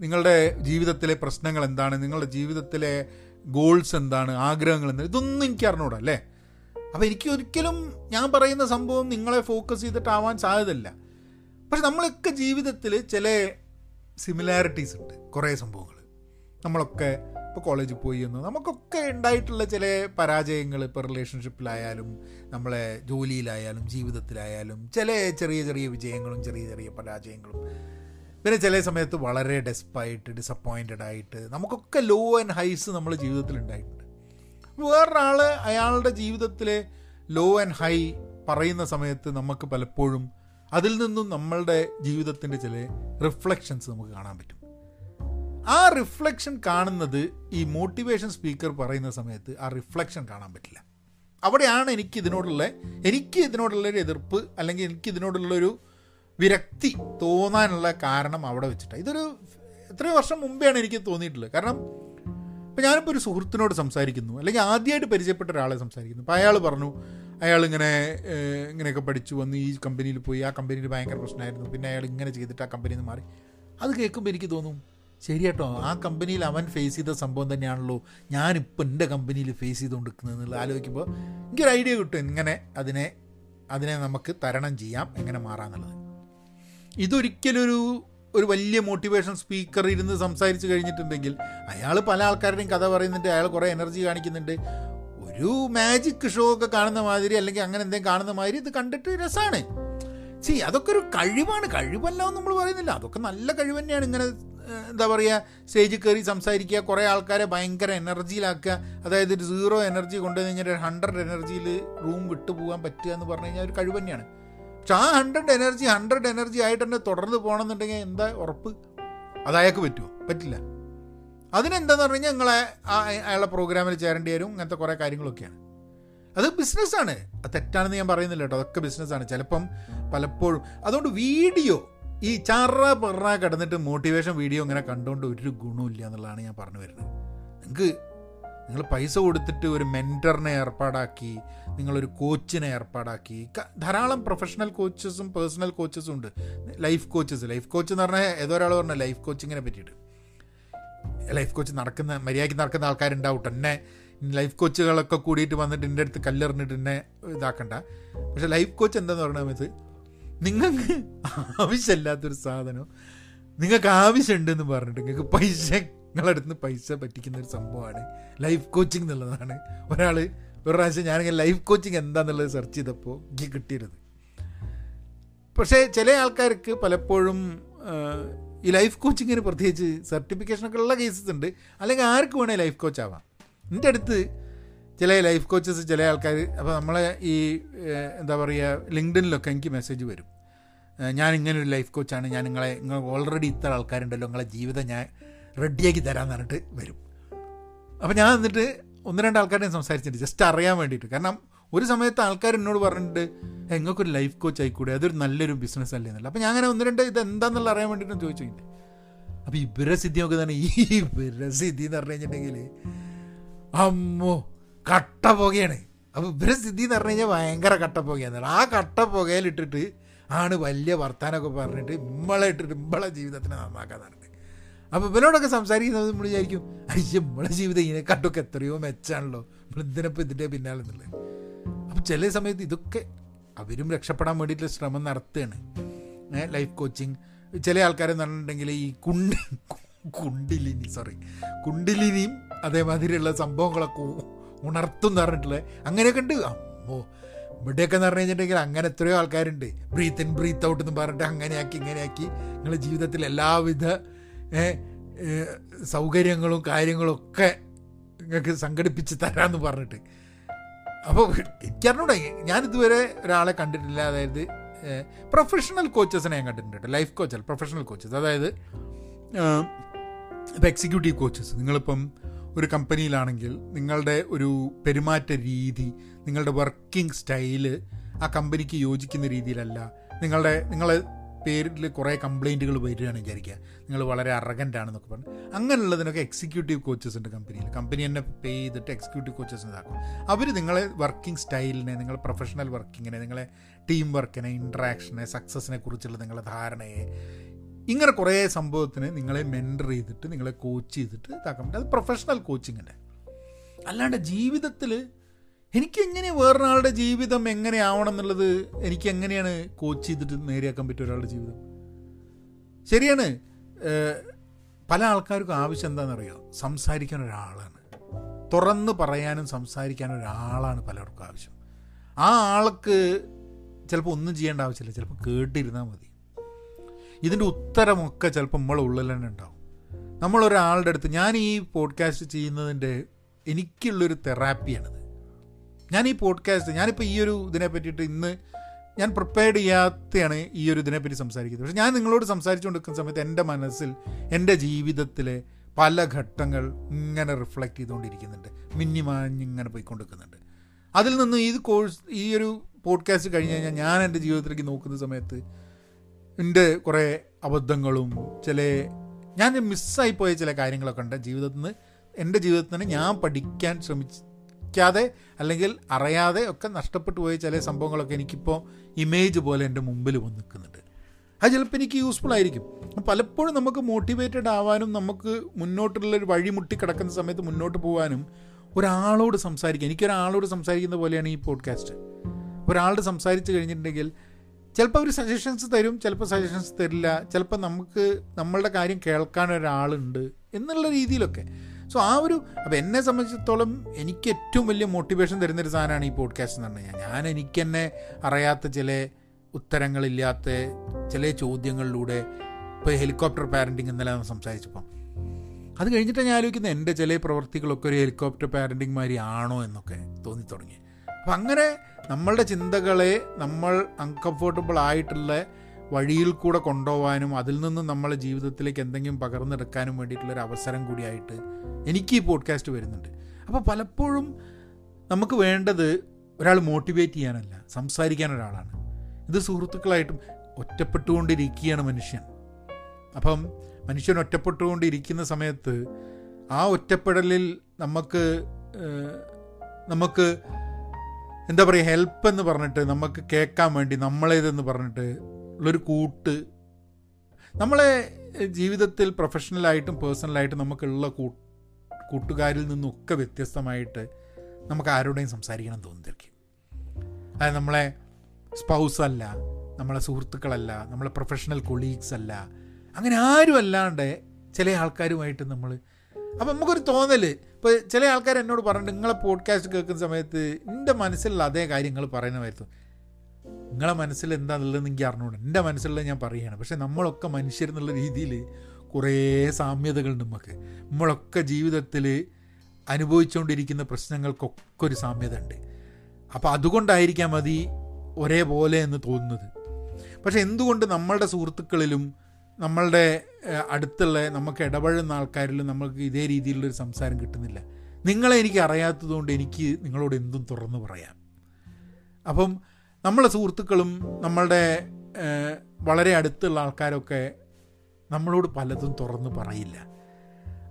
നിങ്ങളുടെ ജീവിതത്തിലെ പ്രശ്നങ്ങൾ എന്താണ്? നിങ്ങളുടെ ജീവിതത്തിലെ ഗോൾസ് എന്താണ്? ആഗ്രഹങ്ങൾ എന്താണ്? ഇതൊന്നും എനിക്ക് അറിഞ്ഞൂടാ അല്ലേ? അപ്പോൾ എനിക്ക് ഒരിക്കലും ഞാൻ പറയുന്ന സംഭവം നിങ്ങളെ ഫോക്കസ് ചെയ്തിട്ടാവാൻ സാധ്യതയില്ല. പക്ഷെ നമ്മളൊക്കെ ജീവിതത്തിൽ ചില സിമിലാരിറ്റീസ് ഉണ്ട്. കുറേ സംഭവങ്ങൾ നമ്മളൊക്കെ ഇപ്പോൾ കോളേജിൽ പോയി എന്ന് നമുക്കൊക്കെ ഉണ്ടായിട്ടുള്ള ചില പരാജയങ്ങൾ ഇപ്പോൾ റിലേഷൻഷിപ്പിലായാലും നമ്മളെ ജോലിയിലായാലും ജീവിതത്തിലായാലും ചില ചെറിയ ചെറിയ വിജയങ്ങളും ചെറിയ ചെറിയ പരാജയങ്ങളും. പിന്നെ ചില സമയത്ത് വളരെ ഡെസ്പായിട്ട് ഡിസപ്പോയിന്റഡ് ആയിട്ട് നമുക്കൊക്കെ ലോ ആൻഡ് ഹൈസ് നമ്മൾ ജീവിതത്തിൽ ഉണ്ടായിട്ടുണ്ട് വേറൊരാൾ അയാളുടെ ജീവിതത്തിലെ ലോ ആൻഡ് ഹൈ പറയുന്ന സമയത്ത് നമുക്ക് പലപ്പോഴും അതിൽ നിന്നും നമ്മളുടെ ജീവിതത്തിന്റെ ചില റിഫ്ലക്ഷൻസ് നമുക്ക് കാണാൻ പറ്റും. ആ റിഫ്ലക്ഷൻ കാണുന്നത് ഈ മോട്ടിവേഷൻ സ്പീക്കർ പറയുന്ന സമയത്ത് ആ റിഫ്ലക്ഷൻ കാണാൻ പറ്റില്ല. അവിടെയാണ് എനിക്ക് ഇതിനോടുള്ള എനിക്ക് ഇതിനോടുള്ളൊരു എതിർപ്പ് അല്ലെങ്കിൽ എനിക്ക് ഇതിനോടുള്ളൊരു വിരക്തി തോന്നാനുള്ള കാരണം അവിടെ വെച്ചിട്ടാണ്. ഇതൊരു എത്രയോ വർഷം മുമ്പേയാണ് എനിക്ക് തോന്നിയിട്ടുള്ളത്. കാരണം ഇപ്പം ഞാനിപ്പോൾ ഒരു സുഹൃത്തിനോട് സംസാരിക്കുന്നു. അല്ലെങ്കിൽ ആദ്യമായിട്ട് പരിചയപ്പെട്ട ഒരാളെ സംസാരിക്കുന്നു. അപ്പോൾ അയാൾ പറഞ്ഞു അയാൾ ഇങ്ങനെ ഇങ്ങനെയൊക്കെ പഠിച്ചു വന്ന് ഈ കമ്പനിയിൽ പോയി ആ കമ്പനിയിൽ ഭയങ്കര പ്രശ്നമായിരുന്നു. പിന്നെ അയാൾ ഇങ്ങനെ ചെയ്തിട്ട് ആ കമ്പനിയിൽ നിന്ന് മാറി. അത് കേൾക്കുമ്പോൾ എനിക്ക് തോന്നും ശരി കേട്ടോ ആ കമ്പനിയിൽ അവൻ ഫേസ് ചെയ്ത സംഭവം തന്നെയാണല്ലോ ഞാനിപ്പോൾ എന്റെ കമ്പനിയിൽ ഫേസ് ചെയ്തുകൊണ്ടിരിക്കുന്നത് എന്നുള്ളത് ആലോചിക്കുമ്പോൾ എനിക്കൊരു ഐഡിയ കിട്ടും. ഇങ്ങനെ അതിനെ അതിനെ നമുക്ക് തരണം ചെയ്യാം എങ്ങനെ മാറാമെന്നുള്ളത് ഇതൊരിക്കലൊരു ഒരു വലിയ മോട്ടിവേഷൻ സ്പീക്കർ ഇരുന്ന് സംസാരിച്ച് കഴിഞ്ഞിട്ടുണ്ടെങ്കിൽ അയാൾ പല ആൾക്കാരുടെയും കഥ പറയുന്നുണ്ട് അയാൾ കുറേ എനർജി കാണിക്കുന്നുണ്ട്. ഒരു മാജിക് ഷോ ഒക്കെ കാണുന്ന മാതിരി അല്ലെങ്കിൽ അങ്ങനെ എന്തെങ്കിലും കാണുന്ന മാതിരി ഇത് കണ്ടിട്ട് രസമാണ് സി അതൊക്കെ ഒരു കഴിവാണ്. കഴിവല്ല എന്ന് നമ്മൾ പറയുന്നില്ല. അതൊക്കെ നല്ല കഴിവ് തന്നെയാണ്. ഇങ്ങനെ എന്താ പറയുക സ്റ്റേജിൽ കയറി സംസാരിക്കുക കുറേ ആൾക്കാരെ ഭയങ്കര എനർജിയിലാക്കുക അതായത് ഒരു സീറോ എനർജി കൊണ്ടുവന്ന് കഴിഞ്ഞാൽ ഹൺഡ്രഡ് എനർജിയിൽ റൂം വിട്ടു പോകാൻ പറ്റുക എന്ന് പറഞ്ഞു കഴിഞ്ഞാൽ ഒരു കഴിവ് തന്നെയാണ്. പക്ഷെ ആ ഹൺഡ്രഡ് എനർജി ഹൺഡ്രഡ് എനർജി ആയിട്ട് തന്നെ തുടർന്ന് പോകണമെന്നുണ്ടെങ്കിൽ എന്താ ഉറപ്പ്? അത് അയാൾക്ക് പറ്റുമോ? പറ്റില്ല. അതിനെന്താന്ന് പറഞ്ഞു കഴിഞ്ഞാൽ നിങ്ങളെ ആ അയാളുടെ പ്രോഗ്രാമിൽ ചേരേണ്ടി വരും ഇങ്ങനത്തെ കുറേ കാര്യങ്ങളൊക്കെയാണ്. അത് ബിസിനസ്സാണ് അത് തെറ്റാണെന്ന് ഞാൻ പറയുന്നില്ല കേട്ടോ. അതൊക്കെ ബിസിനസ്സാണ് ചിലപ്പം പലപ്പോഴും അതുകൊണ്ട് വീഡിയോ ഈ ചറ പറ കിടന്നിട്ട് മോട്ടിവേഷൻ വീഡിയോ ഇങ്ങനെ കണ്ടുകൊണ്ട് ഒരു ഗുണമില്ല എന്നുള്ളതാണ് ഞാൻ പറഞ്ഞു വരുന്നത്. നിങ്ങൾക്ക് നിങ്ങൾ പൈസ കൊടുത്തിട്ട് ഒരു മെന്ററിനെ ഏർപ്പാടാക്കി നിങ്ങളൊരു കോച്ചിനെ ഏർപ്പാടാക്കി. ധാരാളം പ്രൊഫഷണൽ കോച്ചസും പേഴ്സണൽ കോച്ചസും ഉണ്ട്. ലൈഫ് കോച്ചസ് ലൈഫ് കോച്ച് എന്ന് പറഞ്ഞാൽ ഏതോ ഒരാൾ പറഞ്ഞ ലൈഫ് കോച്ചിങ്ങിനെ പറ്റിയിട്ട്. ലൈഫ് കോച്ച് നടക്കുന്ന മര്യാദയ്ക്ക് നടക്കുന്ന ആൾക്കാരുണ്ടാവും എന്നെ ലൈഫ് കോച്ചുകളൊക്കെ കൂടിയിട്ട് വന്നിട്ട് എന്റെ അടുത്ത് കല്ലെറിഞ്ഞിട്ട് എന്നെ ഇതാക്കണ്ട. പക്ഷെ ലൈഫ് കോച്ച് എന്താന്ന് പറഞ്ഞാൽ ഇത് നിങ്ങൾക്ക് ആവശ്യമില്ലാത്തൊരു സാധനം നിങ്ങൾക്ക് ആവശ്യമുണ്ടെന്ന് പറഞ്ഞിട്ട് നിങ്ങൾക്ക് പൈസ നിങ്ങളടുത്ത് നിന്ന് പൈസ പറ്റിക്കുന്ന ഒരു സംഭവമാണ്. ലൈഫ് കോച്ചിങ് എന്നുള്ളതാണ്. ഒരാൾ ഒരു പ്രാവശ്യം ഞാനിങ്ങനെ ലൈഫ് കോച്ചിങ് എന്താണെന്നുള്ളത് സെർച്ച് ചെയ്തപ്പോൾ എനിക്ക് കിട്ടിയിരുന്നത്. പക്ഷേ ചില ആൾക്കാർക്ക് പലപ്പോഴും ഈ ലൈഫ് കോച്ചിങ്ങിന് പ്രത്യേകിച്ച് സർട്ടിഫിക്കേഷനൊക്കെ ഉള്ള കേസസ് ഉണ്ട്. അല്ലെങ്കിൽ ആർക്ക് വേണേൽ ലൈഫ് കോച്ച് ആവാം. എന്റെ അടുത്ത് ചില ലൈഫ് കോച്ചസ് ചില ആൾക്കാർ അപ്പോൾ നമ്മളെ ഈ എന്താ പറയുക ലിങ്ക്ഡിനിലൊക്കെ എനിക്ക് മെസ്സേജ് വരും. ഞാൻ ഇങ്ങനെ ഒരു ലൈഫ് കോച്ചാണ് ഞാൻ നിങ്ങളെ നിങ്ങൾ ഓൾറെഡി ഇത്ര ആൾക്കാരുണ്ടല്ലോ. നിങ്ങളെ ജീവിതം ഞാൻ റെഡിയാക്കി തരാമെന്ന് പറഞ്ഞിട്ട് വരും. അപ്പോൾ ഞാൻ എന്നിട്ട് ഒന്ന് രണ്ട് ആൾക്കാരെ സംസാരിച്ചിട്ടുണ്ട് ജസ്റ്റ് അറിയാൻ വേണ്ടിയിട്ട്. കാരണം ഒരു സമയത്ത് ആൾക്കാർ എന്നോട് പറഞ്ഞിട്ടുണ്ട് എങ്ങൾക്കൊരു ലൈഫ് കോച്ച് ആയിക്കൂടെ? അതൊരു നല്ലൊരു ബിസിനസ് അല്ലേ? എന്നല്ല. അപ്പോൾ ഞാൻ അങ്ങനെ ഒന്ന് രണ്ട് ഇത് എന്താണെന്നുള്ള അറിയാൻ വേണ്ടിയിട്ട് ചോദിച്ചു അപ്പോൾ ഇവരെ സിദ്ധി തന്നെ ഈ ഇവരെ സിദ്ധി എന്ന് പറഞ്ഞു കഴിഞ്ഞിട്ടുണ്ടെങ്കിൽ അമ്മോ കട്ട പുകയാണ് അപ്പോൾ ഇവരെ സ്ഥിതി എന്ന് പറഞ്ഞു കഴിഞ്ഞാൽ ഭയങ്കര കട്ട പുകയാണ് ആ കട്ട പുകയിലിട്ടിട്ട് ആണ് വലിയ വർത്താനമൊക്കെ പറഞ്ഞിട്ട് ഇമ്മളെ ഇട്ടിട്ട് ഇമ്മളെ ജീവിതത്തിനെ നന്നാക്കാൻ പറഞ്ഞിട്ട് അപ്പോൾ ഇവരോടൊക്കെ സംസാരിക്കുന്നത് നമ്മൾ വിചാരിക്കും അയ്യോ നമ്മളെ ജീവിതം ഇതിനെക്കാട്ടൊക്കെ എത്രയോ മെച്ചാണല്ലോ. നമ്മൾ ഇതിനിപ്പോൾ ഇതിന്റെ പിന്നാലെ എന്നുള്ളത് ചില സമയത്ത് ഇതൊക്കെ അവരും രക്ഷപ്പെടാൻ വേണ്ടിയിട്ടുള്ള ശ്രമം നടത്തുകയാണ്. ലൈഫ് കോച്ചിങ് ചില ആൾക്കാരെന്ന് പറഞ്ഞിട്ടുണ്ടെങ്കിൽ ഈ കുണ്ടി കുണ്ടിലിനി സോറി കുണ്ടിലിനിയും അതേമാതിരിയുള്ള സംഭവങ്ങളൊക്കെ ഉണർത്തും എന്ന് പറഞ്ഞിട്ടുള്ളത് അങ്ങനെയൊക്കെ ഉണ്ട്. അമ്മോ ഇവിടെയൊക്കെ എന്ന് പറഞ്ഞു കഴിഞ്ഞിട്ടുണ്ടെങ്കിൽ അങ്ങനെ എത്രയോ ആൾക്കാരുണ്ട്. ബ്രീത്ത് ഇൻ ബ്രീത്ത് ഔട്ട് എന്ന് പറഞ്ഞിട്ട് അങ്ങനെയാക്കി ഇങ്ങനെയാക്കി. നിങ്ങളുടെ ജീവിതത്തിൽ എല്ലാവിധ സൗകര്യങ്ങളും കാര്യങ്ങളും ഒക്കെ നിങ്ങൾക്ക് സംഘടിപ്പിച്ച് തരാമെന്ന് പറഞ്ഞിട്ട്. അപ്പോൾ എനിക്കറിഞ്ഞൂടെ ഞാനിതുവരെ ഒരാളെ കണ്ടിട്ടില്ല. അതായത് പ്രൊഫഷണൽ കോച്ചസിനെ ഞാൻ കണ്ടിട്ടുണ്ട് ലൈഫ് കോച്ചല്ല പ്രൊഫഷണൽ കോച്ചസ് അതായത് ഇപ്പം എക്സിക്യൂട്ടീവ് കോച്ചസ് നിങ്ങളിപ്പം ഒരു കമ്പനിയിലാണെങ്കിൽ നിങ്ങളുടെ ഒരു പെരുമാറ്റ രീതി നിങ്ങളുടെ വർക്കിംഗ് സ്റ്റൈൽ ആ കമ്പനിക്ക് യോജിക്കുന്ന രീതിയിലല്ല നിങ്ങളുടെ നിങ്ങളെ പേരിൽ കുറേ കംപ്ലൈന്റുകൾ വരികയാണ് വിചാരിക്കുക. നിങ്ങൾ വളരെ അറഗന്റ് ആണെന്നൊക്കെ പറഞ്ഞു. അങ്ങനെയുള്ളതിനൊക്കെ എക്സിക്യൂട്ടീവ് കോച്ചസ് ഉണ്ട് കമ്പനിയിൽ. കമ്പനി തന്നെ പേ ചെയ്തിട്ട് എക്സിക്യൂട്ടീവ് കോച്ചസ് ഇതാക്കും. അവർ നിങ്ങളെ വർക്കിംഗ് സ്റ്റൈലിനെ നിങ്ങളെ പ്രൊഫഷണൽ വർക്കിങ്ങിനെ നിങ്ങളെ ടീം വർക്കിനെ ഇൻട്രാക്ഷനെ സക്സസിനെ കുറിച്ചുള്ള നിങ്ങളുടെ ധാരണയെ ഇങ്ങനെ കുറേ സംഭവത്തിന് നിങ്ങളെ മെന്റർ ചെയ്തിട്ട് നിങ്ങളെ കോച്ച് ചെയ്തിട്ട് ഇതാക്കാൻ പറ്റും. അത് പ്രൊഫഷണൽ കോച്ചിങ്ങിന്റെ അല്ലാണ്ട് ജീവിതത്തിൽ എനിക്ക് എങ്ങനെ വേറൊരാളുടെ ജീവിതം എങ്ങനെയാവണം എന്നുള്ളത് എനിക്ക് എങ്ങനെയാണ് കോച്ച് ചെയ്തിട്ട് നേരെയാക്കാൻ പറ്റും ഒരാളുടെ ജീവിതം? ശരിയാണ്. പല ആൾക്കാർക്കും ആവശ്യം എന്താണെന്നറിയോ? സംസാരിക്കാൻ ഒരാളാണ്. തുറന്ന് പറയാനും സംസാരിക്കാനും ഒരാളാണ് പലർക്കും ആവശ്യം. ആ ആൾക്ക് ചിലപ്പോൾ ഒന്നും ചെയ്യേണ്ട ആവശ്യമില്ല. ചിലപ്പോൾ കേട്ടിരുന്നാൽ മതി. ഇതിന്റെ ഉത്തരമൊക്കെ ചിലപ്പോൾ നമ്മളെ ഉള്ളിൽ തന്നെ ഉണ്ടാവും. നമ്മളൊരാളുടെ അടുത്ത് ഞാൻ ഈ പോഡ്കാസ്റ്റ് ചെയ്യുന്നതിന്റെ എനിക്കുള്ളൊരു തെറാപ്പിയാണിത് ഞാൻ ഈ പോഡ്കാസ്റ്റ് ഞാനിപ്പോൾ ഈ ഒരു ഇതിനെ പറ്റിയിട്ട് ഇന്ന് ഞാൻ പ്രിപ്പയർഡ് ചെയ്യാത്തയാണ് ഈ ഒരു ഇതിനെപ്പറ്റി സംസാരിക്കുന്നത്. പക്ഷെ ഞാൻ നിങ്ങളോട് സംസാരിച്ചു സംസാരിച്ചുകൊണ്ടിരിക്കുന്ന സമയത്ത് എന്റെ മനസ്സിൽ എന്റെ ജീവിതത്തിലെ പല ഘട്ടങ്ങൾ ഇങ്ങനെ റിഫ്ലക്റ്റ് ചെയ്തുകൊണ്ടിരിക്കുന്നുണ്ട്. മിന്നിമാഞ്ഞിങ്ങനെ പോയിക്കൊണ്ടിരിക്കുന്നുണ്ട്. അതിൽ നിന്ന് ഈ കോഴ്സ് ഈ ഒരു പോഡ്കാസ്റ്റ് കഴിഞ്ഞ് കഴിഞ്ഞാൽ ഞാൻ എന്റെ ജീവിതത്തിലേക്ക് നോക്കുന്ന സമയത്ത് എന്റെ കുറേ അബദ്ധങ്ങളും ചില ഞാൻ മിസ്സായിപ്പോയ ചില കാര്യങ്ങളൊക്കെ ഉണ്ട്. ജീവിതത്തിൽ നിന്ന് എന്റെ ജീവിതത്തിൽ ഞാൻ പഠിക്കാൻ ശ്രമിക്കാതെ അല്ലെങ്കിൽ അറിയാതെ ഒക്കെ നഷ്ടപ്പെട്ടു പോയ ചില സംഭവങ്ങളൊക്കെ എനിക്കിപ്പോൾ ഇമേജ് പോലെ എന്റെ മുമ്പിൽ വന്ന് നിൽക്കുന്നുണ്ട്. അത് ചിലപ്പോൾ എനിക്ക് യൂസ്ഫുൾ ആയിരിക്കും. പലപ്പോഴും നമുക്ക് മോട്ടിവേറ്റഡ് ആവാനും നമുക്ക് മുന്നോട്ടുള്ളൊരു വഴിമുട്ടി കിടക്കുന്ന സമയത്ത് മുന്നോട്ട് പോകാനും ഒരാളോട് സംസാരിക്കുക എനിക്കൊരാളോട് സംസാരിക്കുന്ന പോലെയാണ് ഈ പോഡ്കാസ്റ്റ് ഒരാളോട് സംസാരിച്ച് കഴിഞ്ഞിട്ടുണ്ടെങ്കിൽ ചിലപ്പോൾ അവർ സജഷൻസ് തരും ചിലപ്പോൾ സജഷൻസ് തരില്ല ചിലപ്പോൾ നമുക്ക് നമ്മളുടെ കാര്യം കേൾക്കാൻ ഒരാളുണ്ട് എന്നുള്ള രീതിയിലൊക്കെ. സോ ആ ഒരു അപ്പോൾ എന്നെ സംബന്ധിച്ചിടത്തോളം എനിക്ക് ഏറ്റവും വലിയ മോട്ടിവേഷൻ തരുന്നൊരു സാധനമാണ് ഈ പോഡ്കാസ്റ്റ് എന്ന് പറഞ്ഞു കഴിഞ്ഞാൽ ഞാൻ എനിക്ക് തന്നെ അറിയാത്ത ചില ഉത്തരങ്ങളില്ലാത്ത ചില ചോദ്യങ്ങളിലൂടെ ഇപ്പോൾ ഹെലികോപ്റ്റർ പാരന്റിങ് ഇന്നലെ സംസാരിച്ചപ്പം. അത് കഴിഞ്ഞിട്ട് ഞാൻ ആലോചിക്കുന്നത് എന്റെ ചില പ്രവർത്തികളൊക്കെ ഒരു ഹെലികോപ്റ്റർ പാരന്റിങ് മാതിരി ആണോ എന്നൊക്കെ തോന്നി തുടങ്ങി. അപ്പം അങ്ങനെ നമ്മളുടെ ചിന്തകളെ നമ്മൾ അൺകംഫർട്ടബിൾ ആയിട്ടുള്ള വഴിയിൽ കൂടെ കൊണ്ടുപോകാനും അതിൽ നിന്ന് നമ്മളെ ജീവിതത്തിലേക്ക് എന്തെങ്കിലും പകർന്നെടുക്കാനും വേണ്ടിയിട്ടുള്ളൊരു അവസരം കൂടിയായിട്ട് എനിക്ക് ഈ പോഡ്കാസ്റ്റ് വരുന്നുണ്ട്. അപ്പോൾ പലപ്പോഴും നമുക്ക് വേണ്ടത് ഒരാൾ മോട്ടിവേറ്റ് ചെയ്യാനല്ല സംസാരിക്കാൻ ഒരാളാണ്. ഇത് സുഹൃത്തുക്കളായിട്ടും ഒറ്റപ്പെട്ടുകൊണ്ടിരിക്കുകയാണ് മനുഷ്യൻ. അപ്പം മനുഷ്യൻ ഒറ്റപ്പെട്ടുകൊണ്ടിരിക്കുന്ന സമയത്ത് ആ ഒറ്റപ്പെടലിൽ നമുക്ക് നമുക്ക് എന്താ പറയുക ഹെൽപ്പ് എന്ന് പറഞ്ഞിട്ട് നമുക്ക് കേൾക്കാൻ വേണ്ടി നമ്മളേതെന്ന് പറഞ്ഞിട്ട് ഉള്ളൊരു കൂട്ട്. നമ്മളെ ജീവിതത്തിൽ പ്രൊഫഷണലായിട്ടും പേഴ്സണലായിട്ടും നമുക്കുള്ള കൂ കൂട്ടുകാരിൽ നിന്നൊക്കെ വ്യത്യസ്തമായിട്ട് നമുക്ക് ആരോടെയും സംസാരിക്കണം തോന്നിയിരിക്കും അതായത് നമ്മളെ സ്പൗസ് അല്ല നമ്മളെ സുഹൃത്തുക്കളല്ല നമ്മളെ പ്രൊഫഷണൽ കൊളീഗ്സ് അല്ല അങ്ങനെ ആരും അല്ലാണ്ട് ചില ആൾക്കാരുമായിട്ട് നമ്മൾ അപ്പം നമുക്കൊരു തോന്നൽ ഇപ്പോൾ ചില ആൾക്കാർ എന്നോട് പറഞ്ഞിട്ട് നിങ്ങളെ പോഡ്കാസ്റ്റ് കേൾക്കുന്ന സമയത്ത് എന്റെ മനസ്സിലുള്ള അതേ കാര്യങ്ങൾ പറയുന്നതായിരുന്നു നിങ്ങളെ മനസ്സിൽ എന്താണെന്നുള്ളത് എനിക്ക് അറിഞ്ഞുകൊണ്ട് എന്റെ മനസ്സിലുള്ളത് ഞാൻ പറയുകയാണ്. പക്ഷേ നമ്മളൊക്കെ മനുഷ്യരെന്നുള്ള രീതിയിൽ കുറേ സാമ്യതകളുണ്ട് നമുക്ക്. നമ്മളൊക്കെ ജീവിതത്തിൽ അനുഭവിച്ചുകൊണ്ടിരിക്കുന്ന പ്രശ്നങ്ങൾക്കൊക്കെ ഒരു സാമ്യത ഉണ്ട്. അപ്പോൾ അതുകൊണ്ടായിരിക്കാം മതി ഒരേപോലെ എന്ന് തോന്നുന്നത്. പക്ഷെ എന്തുകൊണ്ട് നമ്മളുടെ സുഹൃത്തുക്കളിലും നമ്മളുടെ അടുത്തുള്ള നമുക്ക് ഇടപഴുന്ന ആൾക്കാരിലും നമുക്ക് ഇതേ രീതിയിലുള്ളൊരു സംസാരം കിട്ടുന്നില്ല? നിങ്ങളെ എനിക്ക് അറിയാത്തതുകൊണ്ട് എനിക്ക് നിങ്ങളോട് എന്തും തുറന്നു പറയാം. അപ്പം നമ്മളെ സുഹൃത്തുക്കളും നമ്മളുടെ വളരെ അടുത്തുള്ള ആൾക്കാരൊക്കെ നമ്മളോട് പലതും തുറന്ന് പറയില്ല.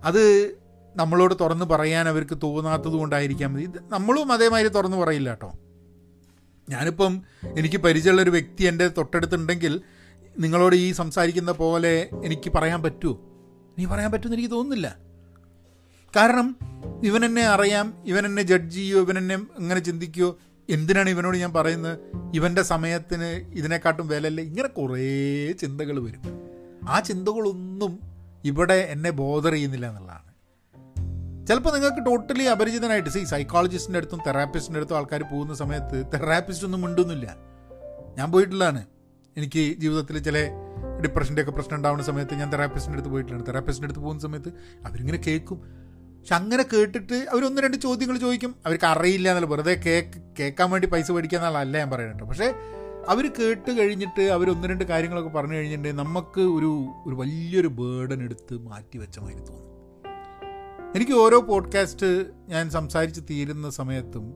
അത് നമ്മളോട് തുറന്ന് പറയാൻ അവർക്ക് തോന്നാത്തത് കൊണ്ടായിരിക്കാം. മതി നമ്മളും അതേമാതിരി തുറന്ന് പറയില്ല കേട്ടോ. ഞാനിപ്പം എനിക്ക് പരിചയമുള്ള ഒരു വ്യക്തി എന്റെ തൊട്ടടുത്തുണ്ടെങ്കിൽ നിങ്ങളോട് ഈ സംസാരിക്കുന്ന പോലെ എനിക്ക് പറയാൻ പറ്റുമോ നീ പറയാൻ പറ്റുമെന്ന് എനിക്ക് തോന്നുന്നില്ല. കാരണം ഇവനെന്നെ അറിയാം ഇവനെന്നെ ജഡ്ജ് ചെയ്യോ ഇവനെന്നെ ചിന്തിക്കുമോ ചിന്തിക്കുകയോ എന്തിനാണ് ഇവനോട് ഞാൻ പറയുന്നത്? ഇവന്റെ സമയത്തിന് ഇതിനെക്കാട്ടും വിലയല്ല. ഇങ്ങനെ കുറേ ചിന്തകൾ വരും. ആ ചിന്തകളൊന്നും ഇവിടെ എന്നെ ബോധർ ചെയ്യുന്നില്ല എന്നുള്ളതാണ്. ചിലപ്പോൾ നിങ്ങൾക്ക് ടോട്ടലി അപരിചിതനായിട്ട് സി സൈക്കോളജിസ്റ്റിന്റെ അടുത്തും തെറാപ്പിസ്റ്റിന്റെ അടുത്തും ആൾക്കാർ പോകുന്ന സമയത്ത് തെറാപ്പിസ്റ്റ് ഒന്നും മിണ്ടുന്നില്ല. ഞാൻ പോയിട്ടുള്ളതാണ്. എനിക്ക് ജീവിതത്തിൽ ചില ഡിപ്രഷന്റെ ഒക്കെ പ്രശ്നം ഉണ്ടാവുന്ന സമയത്ത് ഞാൻ തെറാപ്പിസ്റ്റിന്റെ അടുത്ത് പോയിട്ടുണ്ട്. തെറാപ്പിസ്റ്റിന്റെ അടുത്ത് പോകുന്ന സമയത്ത് അവരിങ്ങനെ കേൾക്കും. പക്ഷെ അങ്ങനെ കേട്ടിട്ട് അവർ ഒന്ന് രണ്ട് ചോദ്യങ്ങൾ ചോദിക്കും. അവർക്ക് അറിയില്ല എന്നല്ല. വെറുതെ കേക്ക് കേൾക്കാൻ വേണ്ടി പൈസ മേടിക്കുക എന്നുള്ളതല്ല ഞാൻ പറയുന്നുണ്ട് പക്ഷേ അവർ കേട്ട് കഴിഞ്ഞിട്ട് അവർ ഒന്ന് രണ്ട് കാര്യങ്ങളൊക്കെ പറഞ്ഞു കഴിഞ്ഞിട്ടുണ്ടെങ്കിൽ നമുക്ക് ഒരു ഒരു വലിയൊരു ബേർഡൻ എടുത്ത് മാറ്റി വെച്ച മാതിരി തോന്നും. എനിക്ക് ഓരോ പോഡ്കാസ്റ്റ് ഞാൻ സംസാരിച്ച് തീരുന്ന സമയത്തും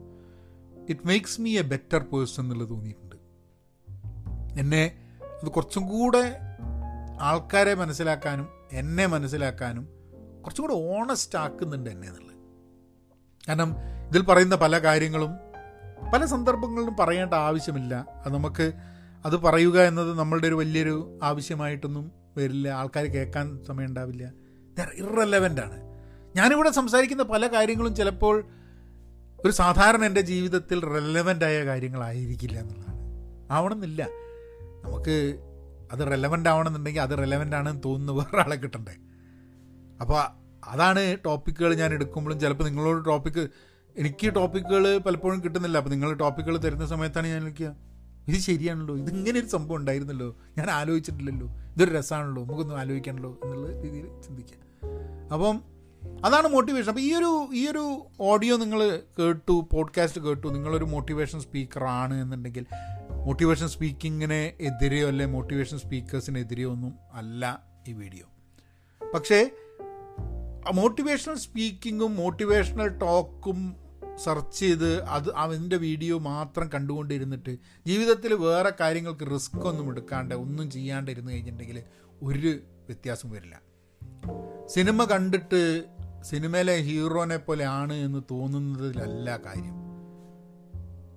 it makes me a better person എന്നുള്ളത് തോന്നിയിട്ടുണ്ട്. എന്നെ അത് കുറച്ചും കൂടെ ആൾക്കാരെ മനസ്സിലാക്കാനും എന്നെ മനസ്സിലാക്കാനും കുറച്ചും കൂടെ ഓണസ്റ്റ് ആക്കുന്നുണ്ട് എന്നെ എന്നുള്ളത് കാരണം ഇതിൽ പറയുന്ന പല കാര്യങ്ങളും പല സന്ദർഭങ്ങളിലും പറയേണ്ട ആവശ്യമില്ല. അത് നമുക്ക് അത് പറയുക എന്നത് നമ്മളുടെ ഒരു വലിയൊരു ആവശ്യമായിട്ടൊന്നും വരില്ല. ആൾക്കാർ കേൾക്കാൻ സമയം ഉണ്ടാവില്ല ഇറലവന്റ് ആണ്. ഞാനിവിടെ സംസാരിക്കുന്ന പല കാര്യങ്ങളും ചിലപ്പോൾ ഒരു സാധാരണ എന്റെ ജീവിതത്തിൽ റെലവന്റ് ആയ കാര്യങ്ങളായിരിക്കില്ല എന്നുള്ളതാണ്. ആവണമെന്നില്ല. നമുക്ക് അത് റെലവന്റ് ആവണമെന്നുണ്ടെങ്കിൽ അത് റെലവന്റ് ആണെന്ന് തോന്നുന്ന വേറെ ആളെ കിട്ടണ്ടേ? അപ്പോൾ അതാണ് ടോപ്പിക്കുകൾ ഞാൻ എടുക്കുമ്പോഴും ചിലപ്പോൾ നിങ്ങളോട് ടോപ്പിക്ക് എനിക്ക് ടോപ്പിക്കുകൾ പലപ്പോഴും കിട്ടുന്നില്ല. അപ്പോൾ നിങ്ങൾ ടോപ്പിക്കുകൾ തരുന്ന സമയത്താണ് ഞാൻ എനിക്ക് ഇത് ശരിയാണല്ലോ. ഇതിങ്ങനെ ഒരു സംഭവം ഉണ്ടായിരുന്നല്ലോ. ഞാൻ ആലോചിച്ചിട്ടില്ലല്ലോ. ഇതൊരു രസമാണല്ലോ. നമുക്കൊന്നും ആലോചിക്കണല്ലോ എന്നുള്ള രീതിയിൽ ചിന്തിക്കുക. അപ്പം അതാണ് മോട്ടിവേഷൻ അപ്പോൾ ഈ ഒരു ഈ ഒരു ഓഡിയോ നിങ്ങൾ കേട്ടു പോഡ്കാസ്റ്റ് കേട്ടു നിങ്ങളൊരു മോട്ടിവേഷൻ സ്പീക്കറാണ് എന്നുണ്ടെങ്കിൽ മോട്ടിവേഷൻ സ്പീക്കിങ്ങിന് എതിരെയോ അല്ലെ മോട്ടിവേഷൻ സ്പീക്കേഴ്സിനെതിരെയോ ഒന്നും അല്ല ഈ വീഡിയോ പക്ഷേ മോട്ടിവേഷണൽ സ്പീക്കിങ്ങും മോട്ടിവേഷണൽ ടോക്കും സെർച്ച് ചെയ്ത് അത് അതിന്റെ വീഡിയോ മാത്രം കണ്ടുകൊണ്ടിരുന്നിട്ട് ജീവിതത്തിൽ വേറെ കാര്യങ്ങൾക്ക് റിസ്ക് ഒന്നും എടുക്കാണ്ട് ഒന്നും ചെയ്യാണ്ട് ഇരുന്ന് കഴിഞ്ഞിട്ടുണ്ടെങ്കിൽ ഒരു വ്യത്യാസം വരില്ല. സിനിമ കണ്ടിട്ട് സിനിമയിലെ ഹീറോനെ പോലെ ആണ് എന്ന് തോന്നുന്നതിലല്ല കാര്യം.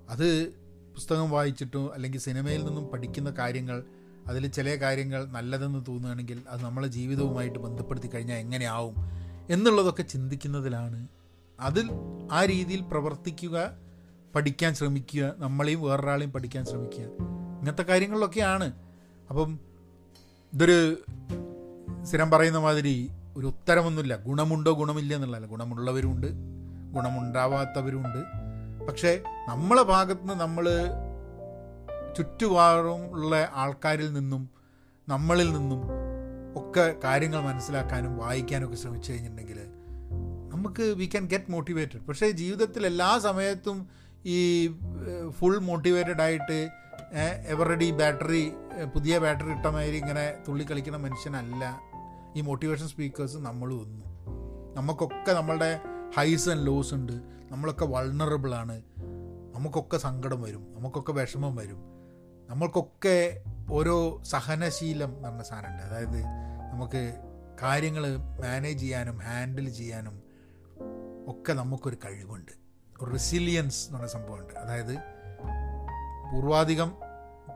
അത് പുസ്തകം വായിച്ചിട്ടോ അല്ലെങ്കിൽ സിനിമയിൽ നിന്നും പഠിക്കുന്ന കാര്യങ്ങൾ അതിൽ ചില കാര്യങ്ങൾ നല്ലതെന്ന് തോന്നുകയാണെങ്കിൽ അത് നമ്മളെ ജീവിതവുമായിട്ട് ബന്ധപ്പെടുത്തി കഴിഞ്ഞാൽ എങ്ങനെയാവും? എന്നുള്ളതൊക്കെ ചിന്തിക്കുന്നതിലാണ്. അതിൽ ആ രീതിയിൽ പ്രവർത്തിക്കുക പഠിക്കാൻ ശ്രമിക്കുക നമ്മളെയും വേറൊരാളെയും പഠിക്കാൻ ശ്രമിക്കുക. ഇങ്ങനത്തെ കാര്യങ്ങളിലൊക്കെയാണ്. അപ്പം ഇതൊരു സ്ഥിരം പറയുന്ന മാതിരി ഒരു ഉത്തരമൊന്നുമില്ല. ഗുണമുണ്ടോ ഗുണമില്ല എന്നുള്ളതല്ല. ഗുണമുള്ളവരുമുണ്ട് ഗുണമുണ്ടാവാത്തവരുമുണ്ട് പക്ഷേ നമ്മളെ ഭാഗത്ത് നിന്ന് നമ്മൾ ചുറ്റുപാടും ഉള്ള ആൾക്കാരിൽ നിന്നും നമ്മളിൽ നിന്നും ഒക്കെ കാര്യങ്ങൾ മനസ്സിലാക്കാനും വായിക്കാനും ഒക്കെ ശ്രമിച്ചു കഴിഞ്ഞിട്ടുണ്ടെങ്കിൽ നമുക്ക് വി ക്യാൻ ഗെറ്റ് മോട്ടിവേറ്റഡ് പക്ഷേ ജീവിതത്തിൽ എല്ലാ സമയത്തും ഈ ഫുൾ മോട്ടിവേറ്റഡ് ആയിട്ട് എവറഡി ബാറ്ററി പുതിയ ബാറ്ററി ഇട്ട മാതിരി ഇങ്ങനെ തുള്ളി കളിക്കുന്ന മനുഷ്യനല്ല. ഈ മോട്ടിവേഷൻ സ്പീക്കേഴ്സ് നമ്മളും ഒന്നും. നമുക്കൊക്കെ നമ്മളുടെ ഹൈസ് ആൻഡ് ലോസ് ഉണ്ട്. നമ്മളൊക്കെ വൾണറബിളാണ് നമുക്കൊക്കെ സങ്കടം വരും. നമുക്കൊക്കെ വിഷമം വരും. നമ്മൾക്കൊക്കെ ഓരോ സഹനശീലം എന്ന് പറഞ്ഞ സാധനമുണ്ട്. അതായത് നമുക്ക് കാര്യങ്ങൾ മാനേജ് ചെയ്യാനും ഹാൻഡിൽ ചെയ്യാനും ഒക്കെ നമുക്കൊരു കഴിവുണ്ട്. ഒരു റെസിലിയൻസ് എന്ന് പറഞ്ഞ സംഭവമുണ്ട്. അതായത് പൂർവാധികം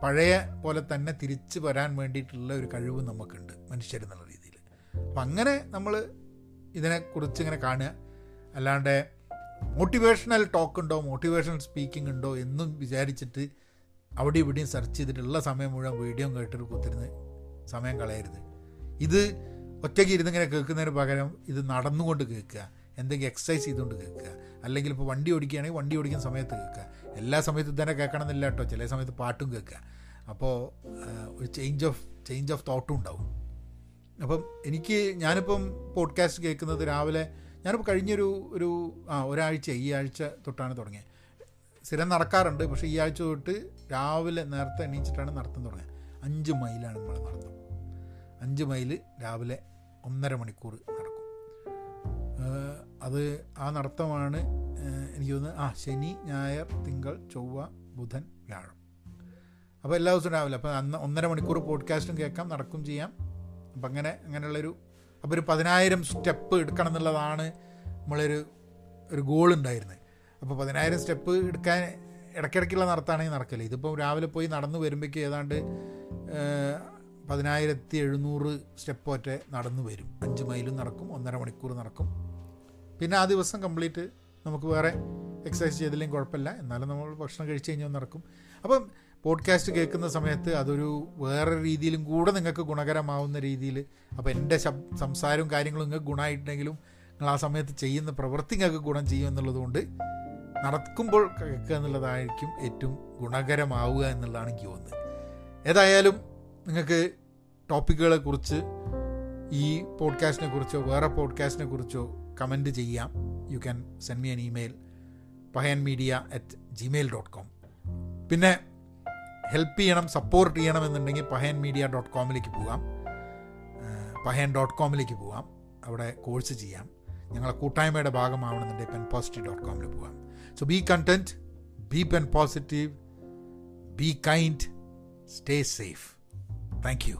പഴയ പോലെ തന്നെ തിരിച്ചു വരാൻ വേണ്ടിയിട്ടുള്ള ഒരു കഴിവ് നമുക്കുണ്ട് മനുഷ്യരെന്നുള്ള രീതിയിൽ. അപ്പം അങ്ങനെ നമ്മൾ ഇതിനെക്കുറിച്ച് ഇങ്ങനെ കാണുക. അല്ലാണ്ട് മോട്ടിവേഷണൽ ടോക്ക് ഉണ്ടോ മോട്ടിവേഷണൽ സ്പീക്കിംഗ് ഉണ്ടോ എന്നും വിചാരിച്ചിട്ട് അവിടെ ഇവിടെയും സെർച്ച് ചെയ്തിട്ടുള്ള സമയം മുഴുവൻ വീഡിയോ കേട്ടിട്ട് കുത്തിരുന്ന് സമയം കളയരുത്. ഇത് ഒറ്റയ്ക്ക് ഇരുന്നിങ്ങനെ കേൾക്കുന്നതിന് പകരം ഇത് നടന്നുകൊണ്ട് കേൾക്കുക. എന്തെങ്കിലും എക്സസൈസ് ചെയ്തുകൊണ്ട് കേൾക്കുക. അല്ലെങ്കിൽ ഇപ്പോൾ വണ്ടി ഓടിക്കുകയാണെങ്കിൽ വണ്ടി ഓടിക്കുന്ന സമയത്ത് കേൾക്കുക. എല്ലാ സമയത്തും തന്നെ കേൾക്കണം എന്നില്ല കേട്ടോ. ചില സമയത്ത് പാട്ടും കേൾക്കുക. അപ്പോൾ ഒരു ചേഞ്ച് ഓഫ് ചേഞ്ച് ഓഫ് തോട്ടും ഉണ്ടാവും. അപ്പം എനിക്ക് ഞാനിപ്പം പോഡ്കാസ്റ്റ് കേൾക്കുന്നത് രാവിലെ ഞാനിപ്പോൾ കഴിഞ്ഞൊരു ഒരു ആ ഒരാഴ്ച ഈ ആഴ്ച തൊട്ടാണ് തുടങ്ങിയത് സ്ഥിരം നടക്കാറുണ്ട് പക്ഷേ ഈ ആഴ്ച തൊട്ട് രാവിലെ നേരത്തെ എണീച്ചിട്ടാണ് നടത്തം തുടങ്ങിയത് അഞ്ച് മൈലാണ് നമ്മൾ നടത്തം അഞ്ച് മൈൽ രാവിലെ ഒന്നര മണിക്കൂർ നടക്കും. അത് ആ നടത്തമാണ് എനിക്ക് തോന്നുന്നത് ആ ശനി ഞായർ തിങ്കൾ ചൊവ്വ ബുധൻ വ്യാഴം. അപ്പോൾ എല്ലാ ദിവസവും രാവിലെ അപ്പോൾ അന്ന് ഒന്നര മണിക്കൂർ പോഡ്കാസ്റ്റും കേൾക്കാം നടക്കും ചെയ്യാം. അപ്പം അങ്ങനെ അങ്ങനെയുള്ളൊരു അപ്പോൾ ഒരു പതിനായിരം സ്റ്റെപ്പ് എടുക്കണം എന്നുള്ളതാണ് നമ്മളൊരു ഒരു ഗോൾ ഉണ്ടായിരുന്നത്. അപ്പോൾ പതിനായിരം സ്റ്റെപ്പ് എടുക്കാൻ ഇടയ്ക്കിടയ്ക്കുള്ള നടത്താണെങ്കിൽ നടക്കില്ല. ഇതിപ്പോൾ രാവിലെ പോയി നടന്നു വരുമ്പോഴേക്കും ഏതാണ്ട് പതിനായിരത്തി എഴുന്നൂറ് സ്റ്റെപ്പ് ഒറ്റ നടന്നു വരും. അഞ്ച് മൈലും നടക്കും ഒന്നര മണിക്കൂർ നടക്കും. പിന്നെ ആ ദിവസം കംപ്ലീറ്റ് നമുക്ക് വേറെ എക്സസൈസ് ചെയ്തില്ലെങ്കിൽ കുഴപ്പമില്ല. എന്നാലും നമ്മൾ ഭക്ഷണം കഴിച്ച് കഴിഞ്ഞാൽ നടക്കും. അപ്പം പോഡ്കാസ്റ്റ് കേൾക്കുന്ന സമയത്ത് അതൊരു വേറെ രീതിയിലും കൂടെ നിങ്ങൾക്ക് ഗുണകരമാവുന്ന രീതിയിൽ അപ്പോൾ എന്റെ ശബ് സംസാരവും കാര്യങ്ങളും നിങ്ങൾക്ക് ഗുണമായിട്ടുണ്ടെങ്കിലും നിങ്ങൾ ആ സമയത്ത് ചെയ്യുന്ന പ്രവൃത്തി നിങ്ങൾക്ക് ഗുണം ചെയ്യും എന്നുള്ളതുകൊണ്ട് നടക്കുമ്പോൾ കേൾക്കുക എന്നുള്ളതായിരിക്കും ഏറ്റവും ഗുണകരമാവുക എന്നുള്ളതാണ് എനിക്ക് തോന്നുന്നത്. ഏതായാലും നിങ്ങൾക്ക് ടോപ്പിക്കുകളെ കുറിച്ച് ഈ പോഡ്കാസ്റ്റിനെ കുറിച്ചോ വേറെ പോഡ്കാസ്റ്റിനെ കുറിച്ചോ കമന്റ് ചെയ്യാം. You can send me an email Pahayan media at Gmail dot com പിന്നെ ഹെൽപ്പ് ചെയ്യണം സപ്പോർട്ട് ചെയ്യണം എന്നുണ്ടെങ്കിൽ പഹയൻ മീഡിയ ഡോട്ട് കോമിലേക്ക് പോകാം പഹയൻ ഡോട്ട് കോമിലേക്ക് പോകാം. അവിടെ കോഴ്സ് ചെയ്യാം. ഞങ്ങളെ കൂട്ടായ്മയുടെ ഭാഗമാവണമെന്നുണ്ടെങ്കിൽ പെൻ പോസിറ്റീവ് ഡോട്ട് കോമിൽ പോകാം. So be content be open positive be kind stay safe thank you